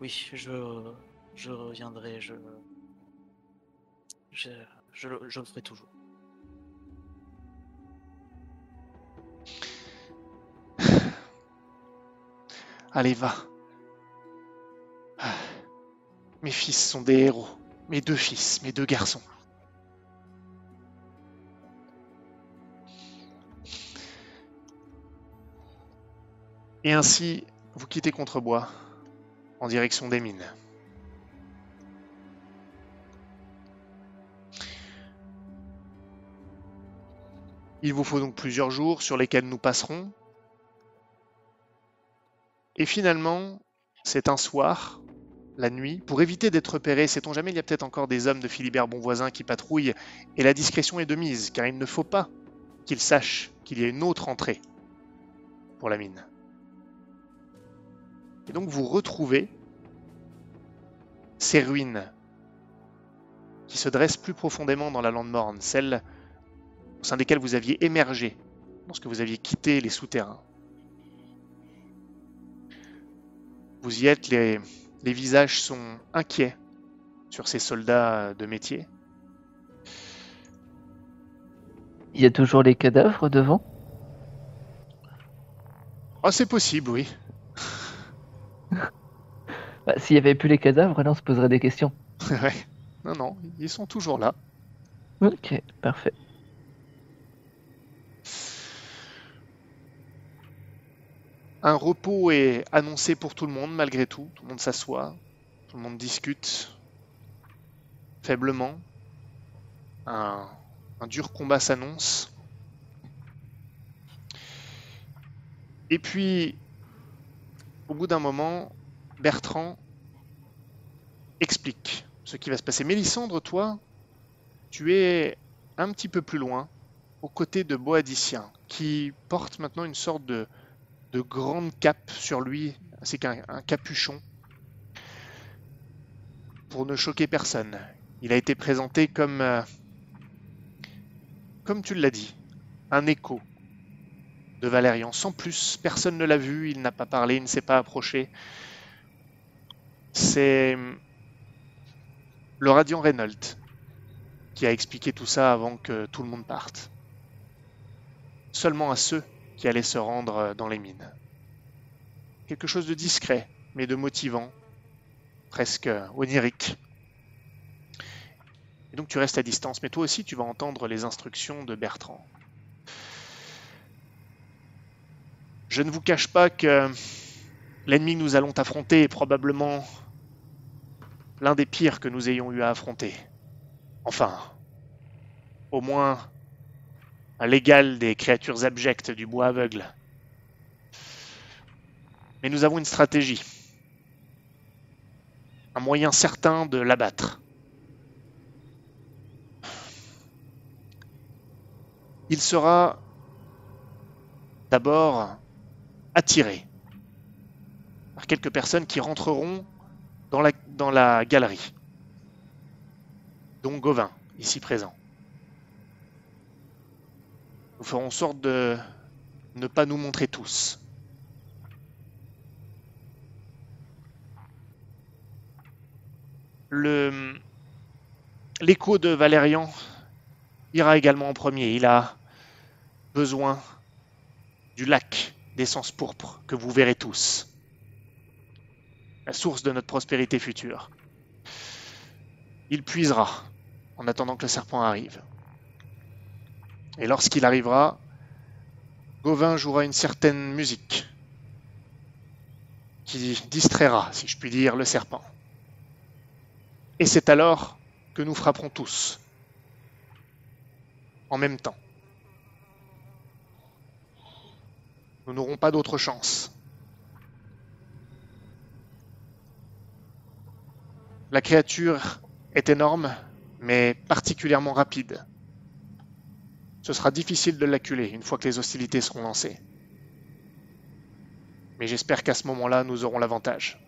Oui, je, je reviendrai. Je, je, je, le- je le ferai toujours. *sighs* Allez, va. *sighs* Mes fils sont des héros. Mes deux fils, mes deux garçons. Et ainsi, vous quittez Contrebois en direction des mines. Il vous faut donc plusieurs jours sur lesquels nous passerons. Et finalement, c'est un soir, la nuit, pour éviter d'être repéré, sait-on jamais, il y a peut-être encore des hommes de Philibert Bonvoisin qui patrouillent, et la discrétion est de mise, car il ne faut pas qu'ils sachent qu'il y a une autre entrée pour la mine. Et donc vous retrouvez ces ruines qui se dressent plus profondément dans la lande morne, celles au sein desquelles vous aviez émergé lorsque vous aviez quitté les souterrains. Vous y êtes, les, les visages sont inquiets sur ces soldats de métier. Il y a toujours les cadavres devant? Oh, c'est possible, oui. *laughs* Bah, S'il y avait plus les cadavres, là on se poserait des questions. *laughs* Ouais. Non, non, ils sont toujours là. Ok, parfait. Un repos est annoncé pour tout le monde, malgré tout. Tout le monde s'assoit, tout le monde discute faiblement. Un, dur combat s'annonce. Et puis, au bout d'un moment, Bertrand explique ce qui va se passer. Mélisandre, toi, tu es un petit peu plus loin, aux côtés de Boadicien, qui porte maintenant une sorte de, de grande cape sur lui, ainsi qu'un un capuchon. pour ne choquer personne. Il a été présenté comme, euh, comme tu l'as dit, un écho de Valérian. Sans plus, personne ne l'a vu, il n'a pas parlé, il ne s'est pas approché. C'est le Radiant Reynolds qui a expliqué tout ça avant que tout le monde parte. Seulement à ceux qui allaient se rendre dans les mines. Quelque chose de discret, mais de motivant, presque onirique. Et donc tu restes à distance, mais toi aussi tu vas entendre les instructions de Bertrand. Je ne vous cache pas que l'ennemi que nous allons affronter est probablement l'un des pires que nous ayons eu à affronter. Enfin, au moins à l'égal des créatures abjectes du bois aveugle. Mais nous avons une stratégie, un moyen certain de l'abattre. Il sera d'abord attiré par quelques personnes qui rentreront dans la, dans la galerie, dont Gauvin, ici présent. Nous ferons sorte de ne pas nous montrer tous. Le l'écho de Valérian ira également en premier. Il a besoin du lac d'essence pourpre que vous verrez tous. La source de notre prospérité future. Il puisera en attendant que le serpent arrive. Et lorsqu'il arrivera, Gauvin jouera une certaine musique qui distraira, si je puis dire, le serpent. Et c'est alors que nous frapperons tous, en même temps. Nous n'aurons pas d'autre chance. La créature est énorme, mais particulièrement rapide. Ce sera difficile de l'acculer une fois que les hostilités seront lancées. Mais j'espère qu'à ce moment-là, nous aurons l'avantage.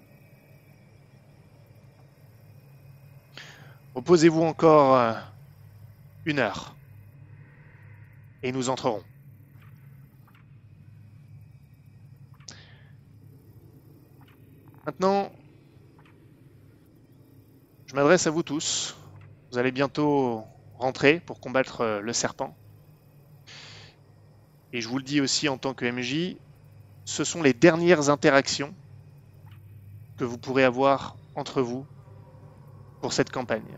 Reposez-vous encore euh, une heure. Et nous entrerons. Maintenant, je m'adresse à vous tous. Vous allez bientôt rentrer pour combattre euh, le serpent. Et je vous le dis aussi en tant que MJ, ce sont les dernières interactions que vous pourrez avoir entre vous pour cette campagne.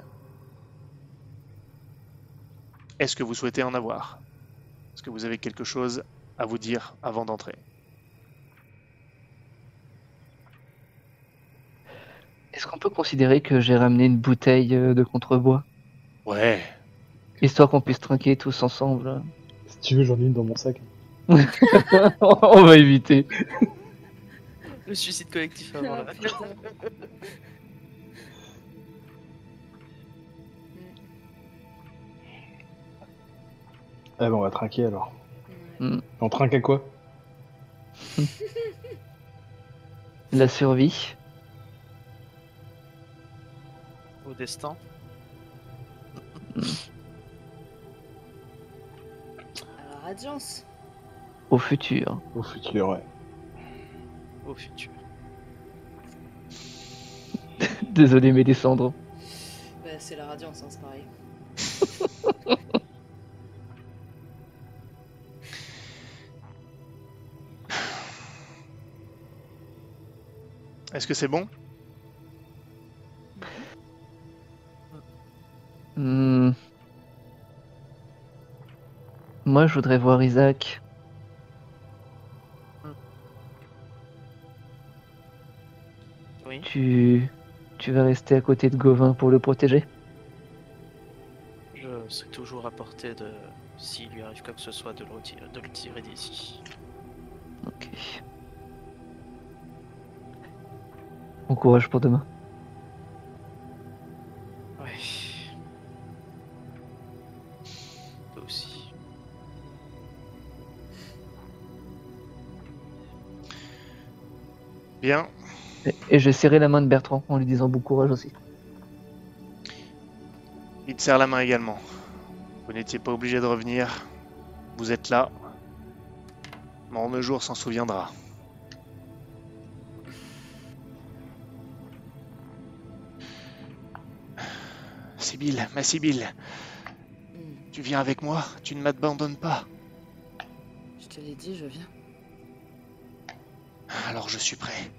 Est-ce que vous souhaitez en avoir? Est-ce que vous avez quelque chose à vous dire avant d'entrer? Est-ce qu'on peut considérer que j'ai ramené une bouteille euh, de contrebois Ouais. Histoire qu'on puisse trinquer tous ensemble. Si tu veux, j'en ai une dans mon sac. *laughs* On va éviter. Le suicide collectif avant la Ah bon, on va trinquer alors. Ouais. On trinque à quoi? *laughs* La survie. Au destin. À Au futur. Au futur, ouais. Au futur. *laughs* Désolé, mes descendants. Bah, c'est la radiance, hein, c'est pareil. *laughs* Est-ce que c'est bon? Hmm. Moi, je voudrais voir Isaac. Oui. Tu... tu vas rester à côté de Gauvin pour le protéger? Je serai toujours à portée de. S'il lui arrive quoi que ce soit, de le, retirer- de le tirer d'ici. Ok. Bon courage pour demain. Bien. Et, et j'ai serré la main de Bertrand en lui disant bon courage aussi. Il te serre la main également. Vous n'étiez pas obligé de revenir. Vous êtes là. jour s'en souviendra. Sibylle, ma Sibylle, tu viens avec moi Tu ne m'abandonnes pas Je te l'ai dit, je viens. Alors je suis prêt.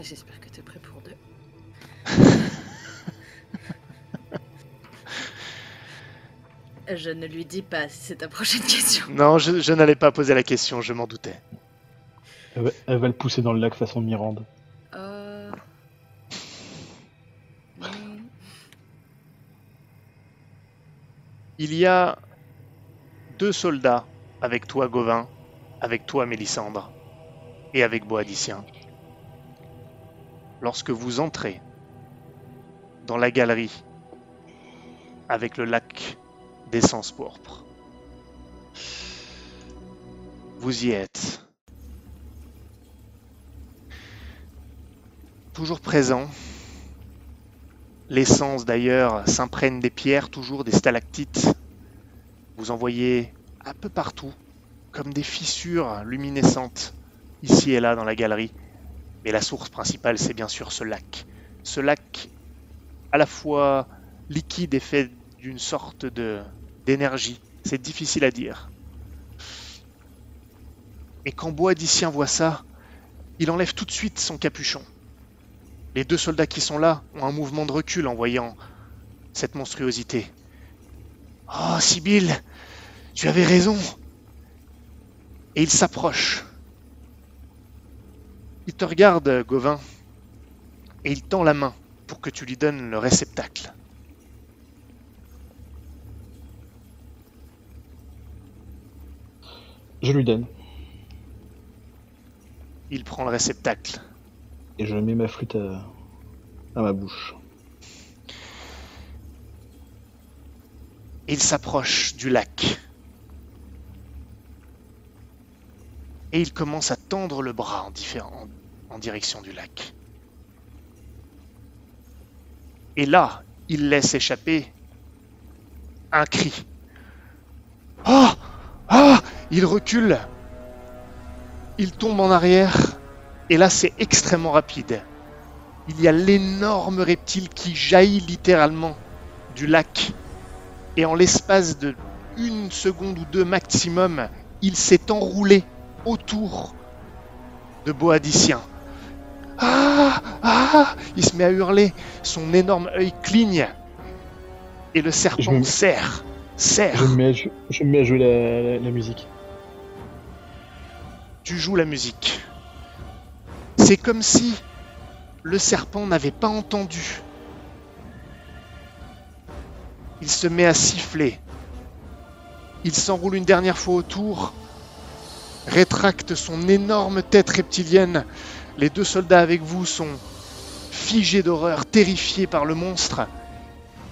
J'espère que t'es prêt pour deux. *laughs* Je ne lui dis pas si c'est ta prochaine question. Non, je, je n'allais pas poser la question, je m'en doutais. Elle va, elle va le pousser dans le lac façon Mirande. Euh... Il y a deux soldats avec toi, Gauvin, avec toi, Mélissandre, et avec Boadicien. Lorsque vous entrez dans la galerie avec le lac d'essence pourpre, vous y êtes. Toujours présent. L'essence d'ailleurs s'imprègne des pierres, toujours des stalactites. Vous en voyez un peu partout, comme des fissures luminescentes, ici et là dans la galerie. Mais la source principale, c'est bien sûr ce lac. Ce lac à la fois liquide et fait d'une sorte de d'énergie. C'est difficile à dire. Et quand Boadicien voit ça, il enlève tout de suite son capuchon. Les deux soldats qui sont là ont un mouvement de recul en voyant cette monstruosité. Oh, Sibylle, tu avais raison. Et il s'approche. Il te regarde, Gauvin, et il tend la main pour que tu lui donnes le réceptacle. Je lui donne. Il prend le réceptacle. Et je mets ma flûte à, à ma bouche. et il s'approche du lac. Et il commence à tendre le bras en, direction du lac. Et là, il laisse échapper un cri. Ah Ah Il recule. Il tombe en arrière. Et là, c'est extrêmement rapide. Il y a l'énorme reptile qui jaillit littéralement du lac et en l'espace de une seconde ou deux maximum, il s'est enroulé autour de Boadicien. Ah Ah Il se met à hurler, son énorme œil cligne, et le serpent me- serre, serre. Je me mets à, jou- je me mets à jouer la, la- la musique. Tu joues la musique. C'est comme si le serpent n'avait pas entendu. Il se met à siffler. Il s'enroule une dernière fois autour, rétracte son énorme tête reptilienne. Les deux soldats avec vous sont figés d'horreur, terrifiés par le monstre.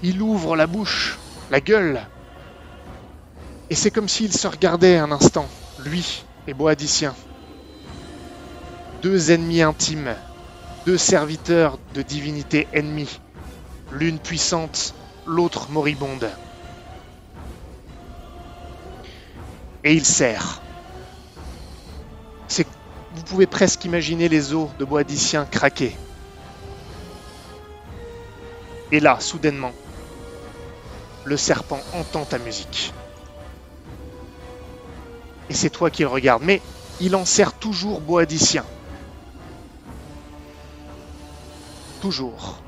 Il ouvre la bouche, la gueule. Et c'est comme s'il se regardait un instant, lui et Boadicien. Deux ennemis intimes, deux serviteurs de divinités ennemies, l'une puissante, l'autre moribonde. Et il serre. Vous pouvez presque imaginer les os de Boadicien craquer. Et là, soudainement, le serpent entend ta musique. Et c'est toi qui le regarde. Mais il en sert toujours Boadicien. Toujours.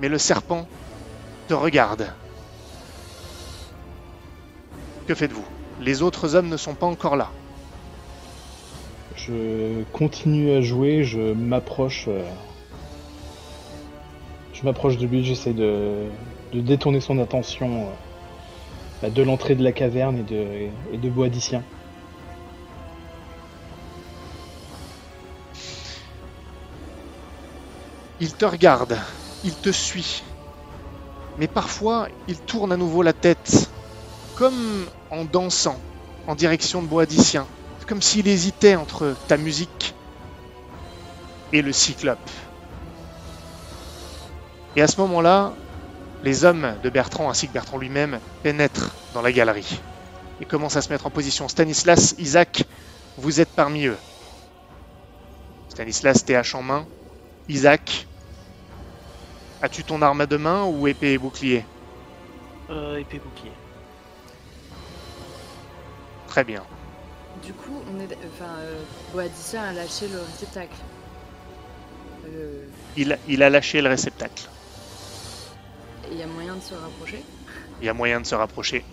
Mais le serpent te regarde. Que faites-vous? Les autres hommes ne sont pas encore là. Je continue à jouer, je m'approche. euh, Je m'approche de lui, j'essaie de, détourner son attention euh, bah, de l'entrée de la caverne et de, et de Boadicien. Il te regarde, il te suit. Mais parfois, il tourne à nouveau la tête, comme en dansant, en direction de Boadicien. C'est comme s'il hésitait entre ta musique et le cyclope. Et à ce moment-là, les hommes de Bertrand ainsi que Bertrand lui-même pénètrent dans la galerie et commencent à se mettre en position. Stanislas, Isaac, vous êtes parmi eux. Stanislas, TH en main. Isaac, as-tu ton arme à deux mains ou épée et bouclier? Euh, épée bouclier. Très bien. Du coup, on est. Enfin, euh, Boadicea a lâché le réceptacle. Euh, Il, il a lâché le réceptacle. Il y a moyen de se rapprocher Il y a moyen de se rapprocher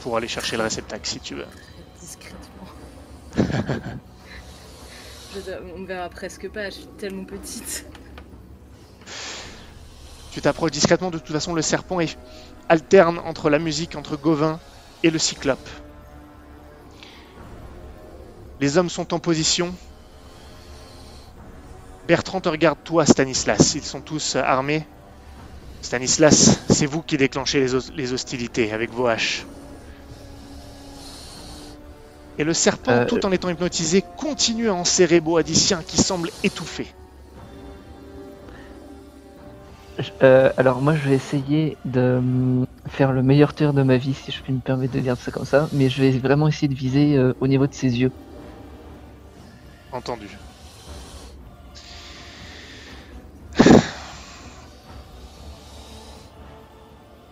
pour aller chercher le réceptacle si tu veux. Très discrètement. On me verra presque pas, je suis tellement petite. Tu t'approches discrètement, de toute façon le serpent est- alterne entre la musique, entre Gauvin et le cyclope. Les hommes sont en position. Bertrand te regarde toi, Stanislas. Ils sont tous euh, armés. Stanislas, c'est vous qui déclenchez les, os- les hostilités avec vos haches. Et le serpent, Euh, tout en étant hypnotisé, continue à enserrer Boadicien qui semble étouffé. Euh, alors moi je vais essayer de hum, faire le meilleur tir de ma vie si je puis me permettre de dire ça comme ça, mais je vais vraiment essayer de viser euh, au niveau de ses yeux.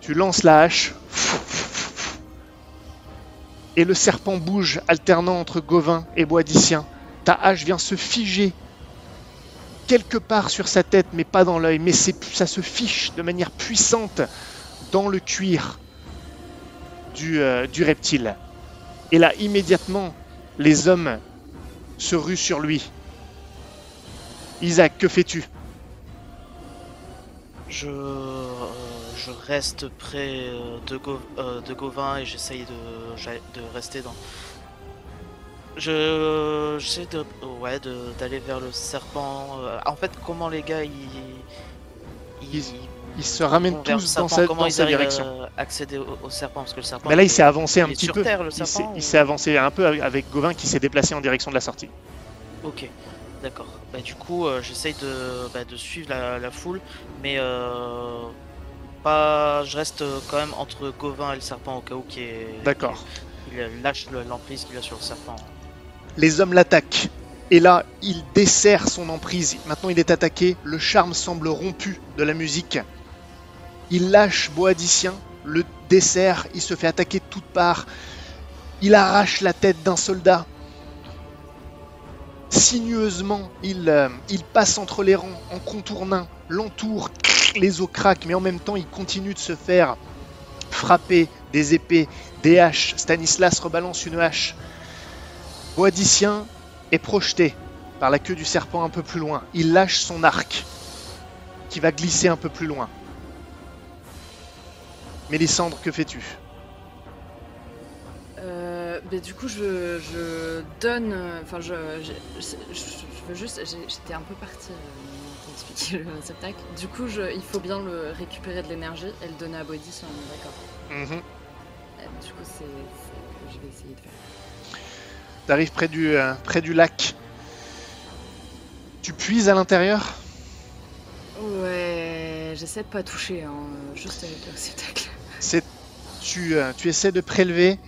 Tu lances la hache. Et le serpent bouge, alternant entre Gauvin et Boadicien. Ta hache vient se figer quelque part sur sa tête, mais pas dans l'œil. Mais ça se fiche de manière puissante dans le cuir du, euh, du reptile. Et là, immédiatement, les hommes se rue sur lui. Isaac, que fais-tu? Je, euh, je reste près euh, de, Gau- euh, de Gauvin et j'essaye de, de rester dans. Je j'essaie de ouais de- d'aller vers le serpent. En fait, comment les gars ils ils, Ils- Ils se ramènent tous dans sa, comment dans ils sa direction. accéder au, au serpent parce que le serpent. Mais là, il est- s'est avancé un il petit peu. terre, le Il s'est- il ou- avancé un peu avec- Gauvin qui s'est déplacé en direction de la sortie. Ok, d'accord. Bah, du coup, euh, j'essaye de, bah, de suivre la, la foule, mais euh, pas. Je reste euh, quand même entre Gauvin et le serpent au cas où qu'il est- D'accord. qu'il lâche le- l'emprise qu'il a sur le serpent. Les hommes l'attaquent. Et là, il desserre son emprise. Maintenant, il est attaqué. Le charme semble rompu de la musique. Il lâche Boadicien, le dessert. Il se fait attaquer de toutes parts. Il arrache la tête d'un soldat. Sinueusement, il, euh, il passe entre les rangs en contournant, l'entoure, les os craquent, mais en même temps, il continue de se faire frapper des épées, des haches. Stanislas rebalance une hache. Boadicien est projeté par la queue du serpent un peu plus loin. Il lâche son arc, qui va glisser un peu plus loin. Mélissandre, que fais-tu? Euh, mais du coup, je, je donne. Enfin, je, je, veux juste. J'étais un peu partie euh, pour expliquer le réceptacle. Du coup, je, il faut bien le récupérer de l'énergie et le donner à Body si on est d'accord. Mhm. Euh, Du coup, c'est c'est ce que je vais essayer de faire. T'arrives près du, euh, près du lac. Tu puises à l'intérieur? Ouais, j'essaie de pas toucher, hein, juste avec le réceptacle. C'est tu, euh, tu essaies de prélever,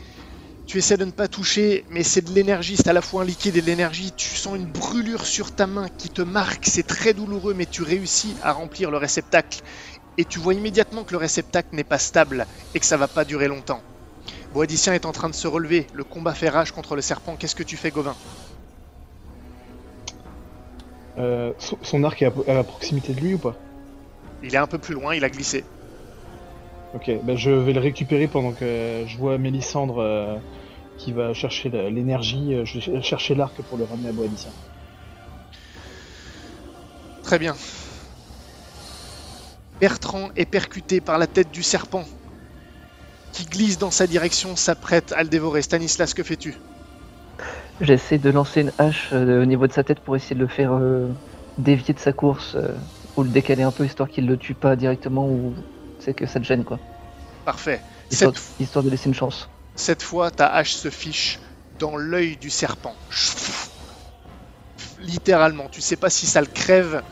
tu essaies de ne pas toucher, mais c'est de l'énergie, c'est à la fois un liquide et de l'énergie. Tu sens une brûlure sur ta main qui te marque, c'est très douloureux, mais tu réussis à remplir le réceptacle. Et tu vois immédiatement que le réceptacle n'est pas stable et que ça va pas durer longtemps. Boadicien est en train de se relever, le combat fait rage contre le serpent. Qu'est-ce que tu fais, Gauvin? Euh, son, son arc est à, à proximité de lui ou pas? Il est un peu plus loin, il a glissé. Ok, bah je vais le récupérer pendant que je vois Mélissandre euh, qui va chercher l'énergie. euh, Je vais ch- chercher l'arc pour le ramener à Boadicien. Très bien. Bertrand est percuté par la tête du serpent qui glisse dans sa direction, s'apprête à le dévorer. Stanislas, que fais-tu? J'essaie de lancer une hache euh, au niveau de sa tête pour essayer de le faire euh, dévier de sa course euh, ou le décaler un peu histoire qu'il le tue pas directement ou c'est que ça te gêne quoi. Parfait. Histoire, Cette, histoire de laisser une chance. cette fois, ta hache se fiche dans l'œil du serpent. Littéralement. Tu sais pas si ça le crève,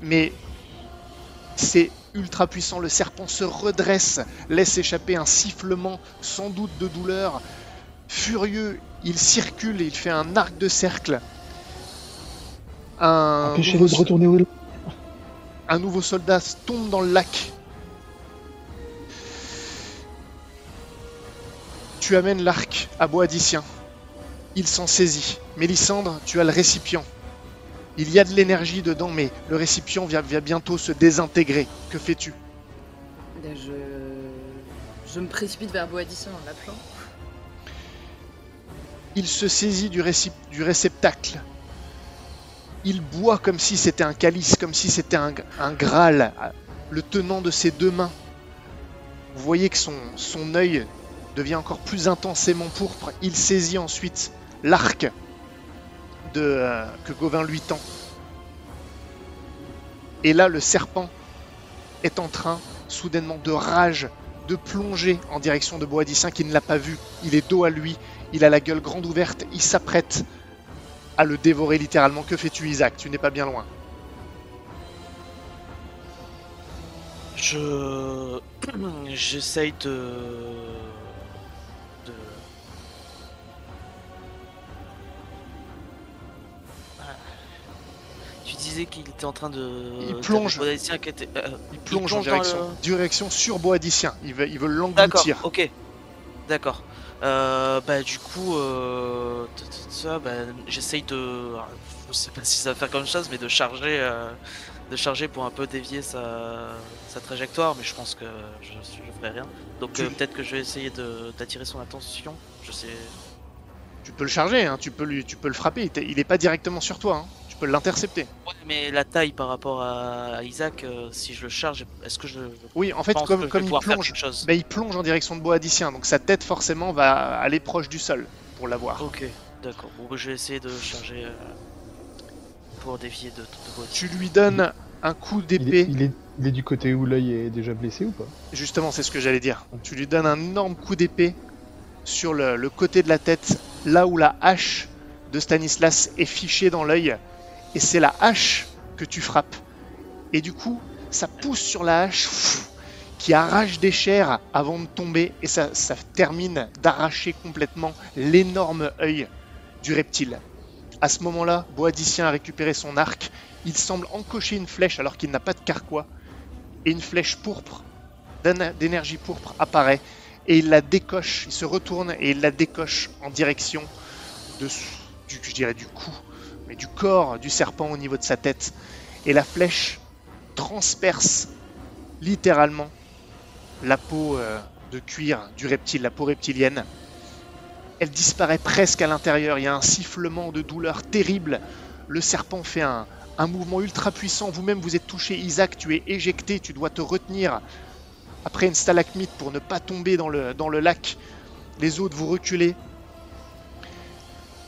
mais c'est ultra puissant. Le serpent se redresse, laisse échapper un sifflement sans doute de douleur. Furieux, il circule et il fait un arc de cercle. Un Empêchez-le nouveau, de retourner au un nouveau soldat tombe dans le lac. Tu amènes l'arc à Boadicien. Il s'en saisit. Mélissandre, tu as le récipient. Il y a de l'énergie dedans, mais le récipient va bientôt se désintégrer. Que fais-tu? Ben, je... je me précipite vers Boadicien en l'appelant. Il se saisit du, récip- du réceptacle. Il boit comme si c'était un calice, comme si c'était un, un Graal, le tenant de ses deux mains. Vous voyez que son, son œil devient encore plus intensément pourpre. Il saisit ensuite l'arc euh, que Gauvin lui tend. Et là, le serpent est en train, soudainement, de rage, de plonger en direction de Boadicien qui ne l'a pas vu. Il est dos à lui, il a la gueule grande ouverte, il s'apprête à le dévorer littéralement. Que fais-tu, Isaac? Tu n'es pas bien loin. Je. *clears throat* J'essaye de. Tu disais qu'il était en train de. Il plonge. t'avais Boadicien qui était- euh, Il plonge, en plonge dans direction, le- direction sur Boadicien. Il veut, il veut D'accord, l'engloutir. ok. D'accord. Euh, bah du coup, euh, ça, bah, j'essaye de, je sais pas si ça va faire comme chose, mais de charger, euh, de charger pour un peu dévier sa, sa trajectoire, mais je pense que je, je ferai rien. Donc Tu- peut-être que je vais essayer d'attirer son attention. Je sais. Tu peux le charger, hein, tu, peux lui, tu peux le frapper. Il Il n'est pas directement sur toi. hein. Tu peux l'intercepter. Ouais, mais la taille par rapport à Isaac, euh, si je le charge, est-ce que je, je Oui, en fait, pense que comme, je il plonge, bah, il plonge en direction de Boadicien. Donc sa tête, forcément, va aller proche du sol pour l'avoir. Ok, d'accord. Bon, bah, je vais essayer de charger euh, pour dévier de, de, Boadicien. Tu lui donnes un coup d'épée. il, est, il est du côté où l'œil est déjà blessé ou pas? Justement, c'est ce que j'allais dire. Tu lui donnes un énorme coup d'épée sur le, le côté de la tête, là où la hache de Stanislas est fichée dans l'œil. Et c'est la hache que tu frappes. Et du coup, ça pousse sur la hache qui arrache des chairs avant de tomber. Et ça, ça termine d'arracher complètement l'énorme œil du reptile. À ce moment-là, Boadicien a récupéré son arc. Il semble encocher une flèche alors qu'il n'a pas de carquois. Et une flèche pourpre d'énergie pourpre apparaît et il la décoche, il se retourne et il la décoche en direction du, je du cou, du corps du serpent au niveau de sa tête. Et la flèche transperce littéralement la peau euh, de cuir du reptile, la peau reptilienne. Elle disparaît presque à l'intérieur, il y a un sifflement de douleur terrible. Le serpent fait un, un mouvement ultra puissant, vous-même vous êtes touché, Isaac, tu es éjecté, tu dois te retenir après une stalagmite pour ne pas tomber dans le, dans le lac. Les autres, vous reculez.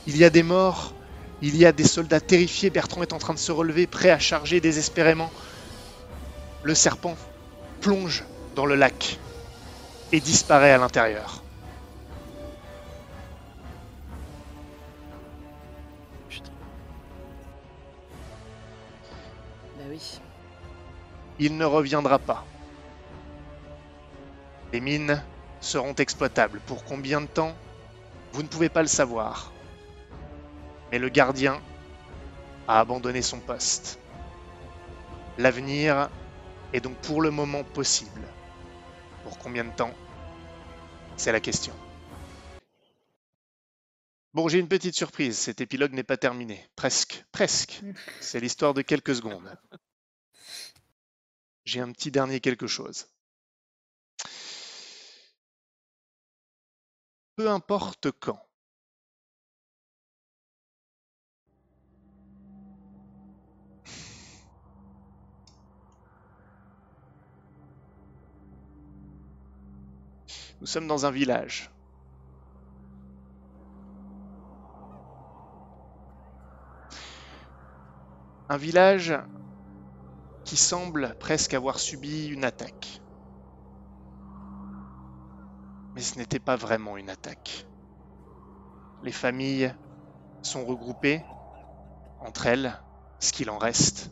Il y a des morts, il y a des soldats terrifiés. Bertrand est en train de se relever, prêt à charger désespérément. Le serpent plonge dans le lac et disparaît à l'intérieur. Bah oui. Il ne reviendra pas. Les mines seront exploitables. Pour combien de temps? Vous ne pouvez pas le savoir. Mais le gardien a abandonné son poste. L'avenir est donc pour le moment possible. Pour combien de temps? C'est la question. Bon, j'ai une petite surprise. Cet épilogue n'est pas terminé. Presque. Presque. C'est l'histoire de quelques secondes. J'ai un petit dernier quelque chose. Peu importe quand. Nous sommes dans un village. Un village qui semble presque avoir subi une attaque. Mais ce n'était pas vraiment une attaque. Les familles sont regroupées entre elles, ce qu'il en reste.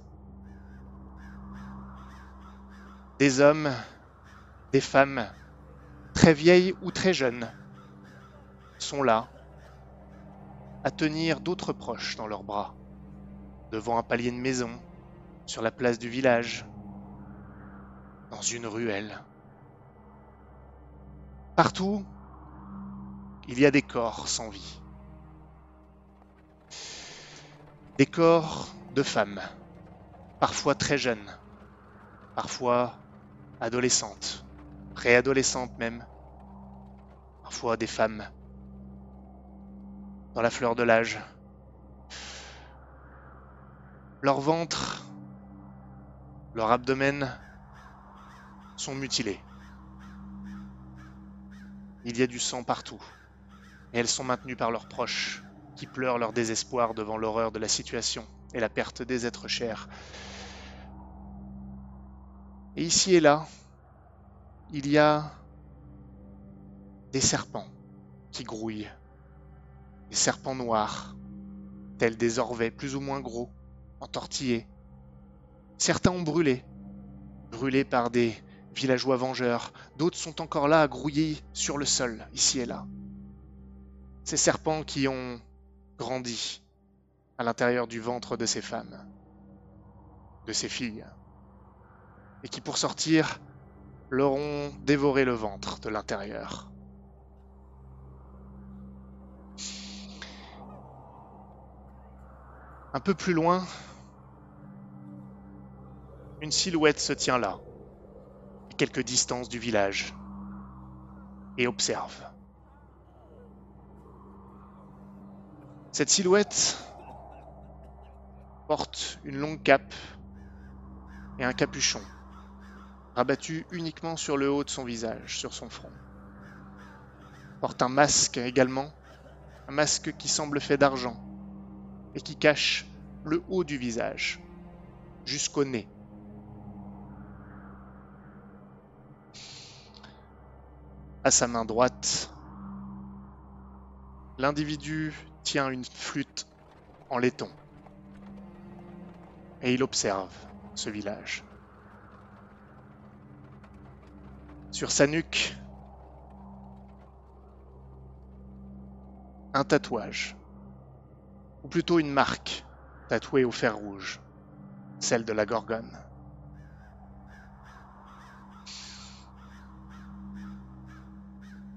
des hommes, des femmes, très vieilles ou très jeunes, sont là, à tenir d'autres proches dans leurs bras, devant un palier de maison, sur la place du village, dans une ruelle. Partout, il y a des corps sans vie. Des corps de femmes, parfois très jeunes, parfois adolescentes, préadolescentes même, parfois des femmes dans la fleur de l'âge. Leur ventre, leur abdomen sont mutilés. Il y a du sang partout, et elles sont maintenues par leurs proches, qui pleurent leur désespoir devant l'horreur de la situation et la perte des êtres chers. Et ici et là, il y a des serpents qui grouillent, des serpents noirs, tels des orvets plus ou moins gros, entortillés. Certains ont brûlé, brûlés par des villageois vengeurs, d'autres sont encore là à grouiller sur le sol, ici et là. Ces serpents qui ont grandi à l'intérieur du ventre de ces femmes, de ces filles, et qui pour sortir leur ont dévoré le ventre de l'intérieur. Un peu plus loin, une silhouette se tient là, à quelques distances du village, et observe. Cette silhouette porte une longue cape et un capuchon, rabattu uniquement sur le haut de son visage, sur son front. Porte un masque également, un masque qui semble fait d'argent et qui cache le haut du visage, jusqu'au nez. À sa main droite, l'individu tient une flûte en laiton et il observe ce village. Sur sa nuque, un tatouage, ou plutôt une marque tatouée au fer rouge, celle de la Gorgone.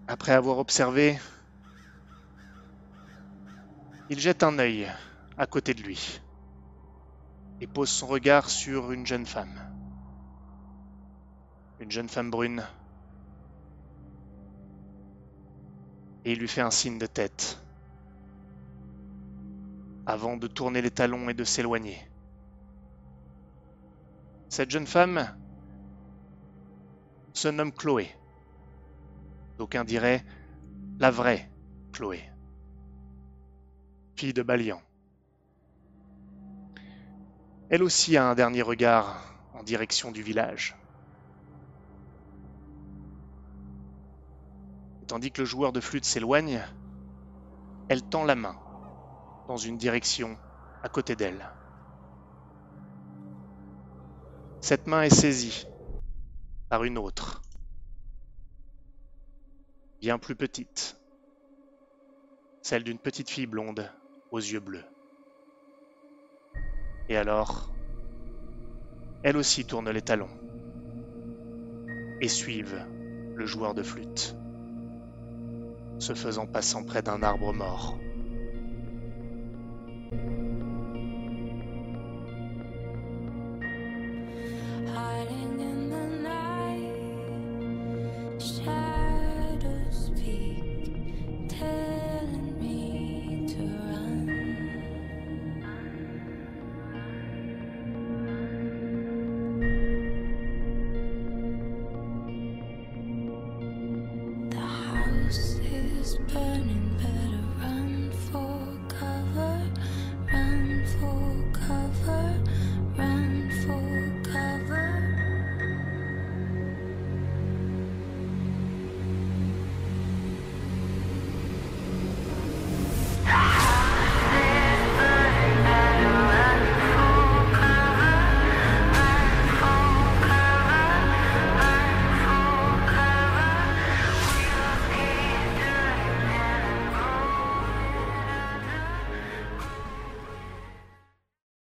Après avoir observé, il jette un œil à côté de lui et pose son regard sur une jeune femme. Une jeune femme brune. Et il lui fait un signe de tête avant de tourner les talons et de s'éloigner. Cette jeune femme se nomme Chloé. D'aucuns diraient la vraie Chloé, fille de Balian. Elle aussi a un dernier regard en direction du village. Tandis que le joueur de flûte s'éloigne, elle tend la main dans une direction à côté d'elle. Cette main est saisie par une autre, bien plus petite, celle d'une petite fille blonde aux yeux bleus. Et alors, elle aussi tourne les talons et suivent le joueur de flûte, se faisant passant près d'un arbre mort.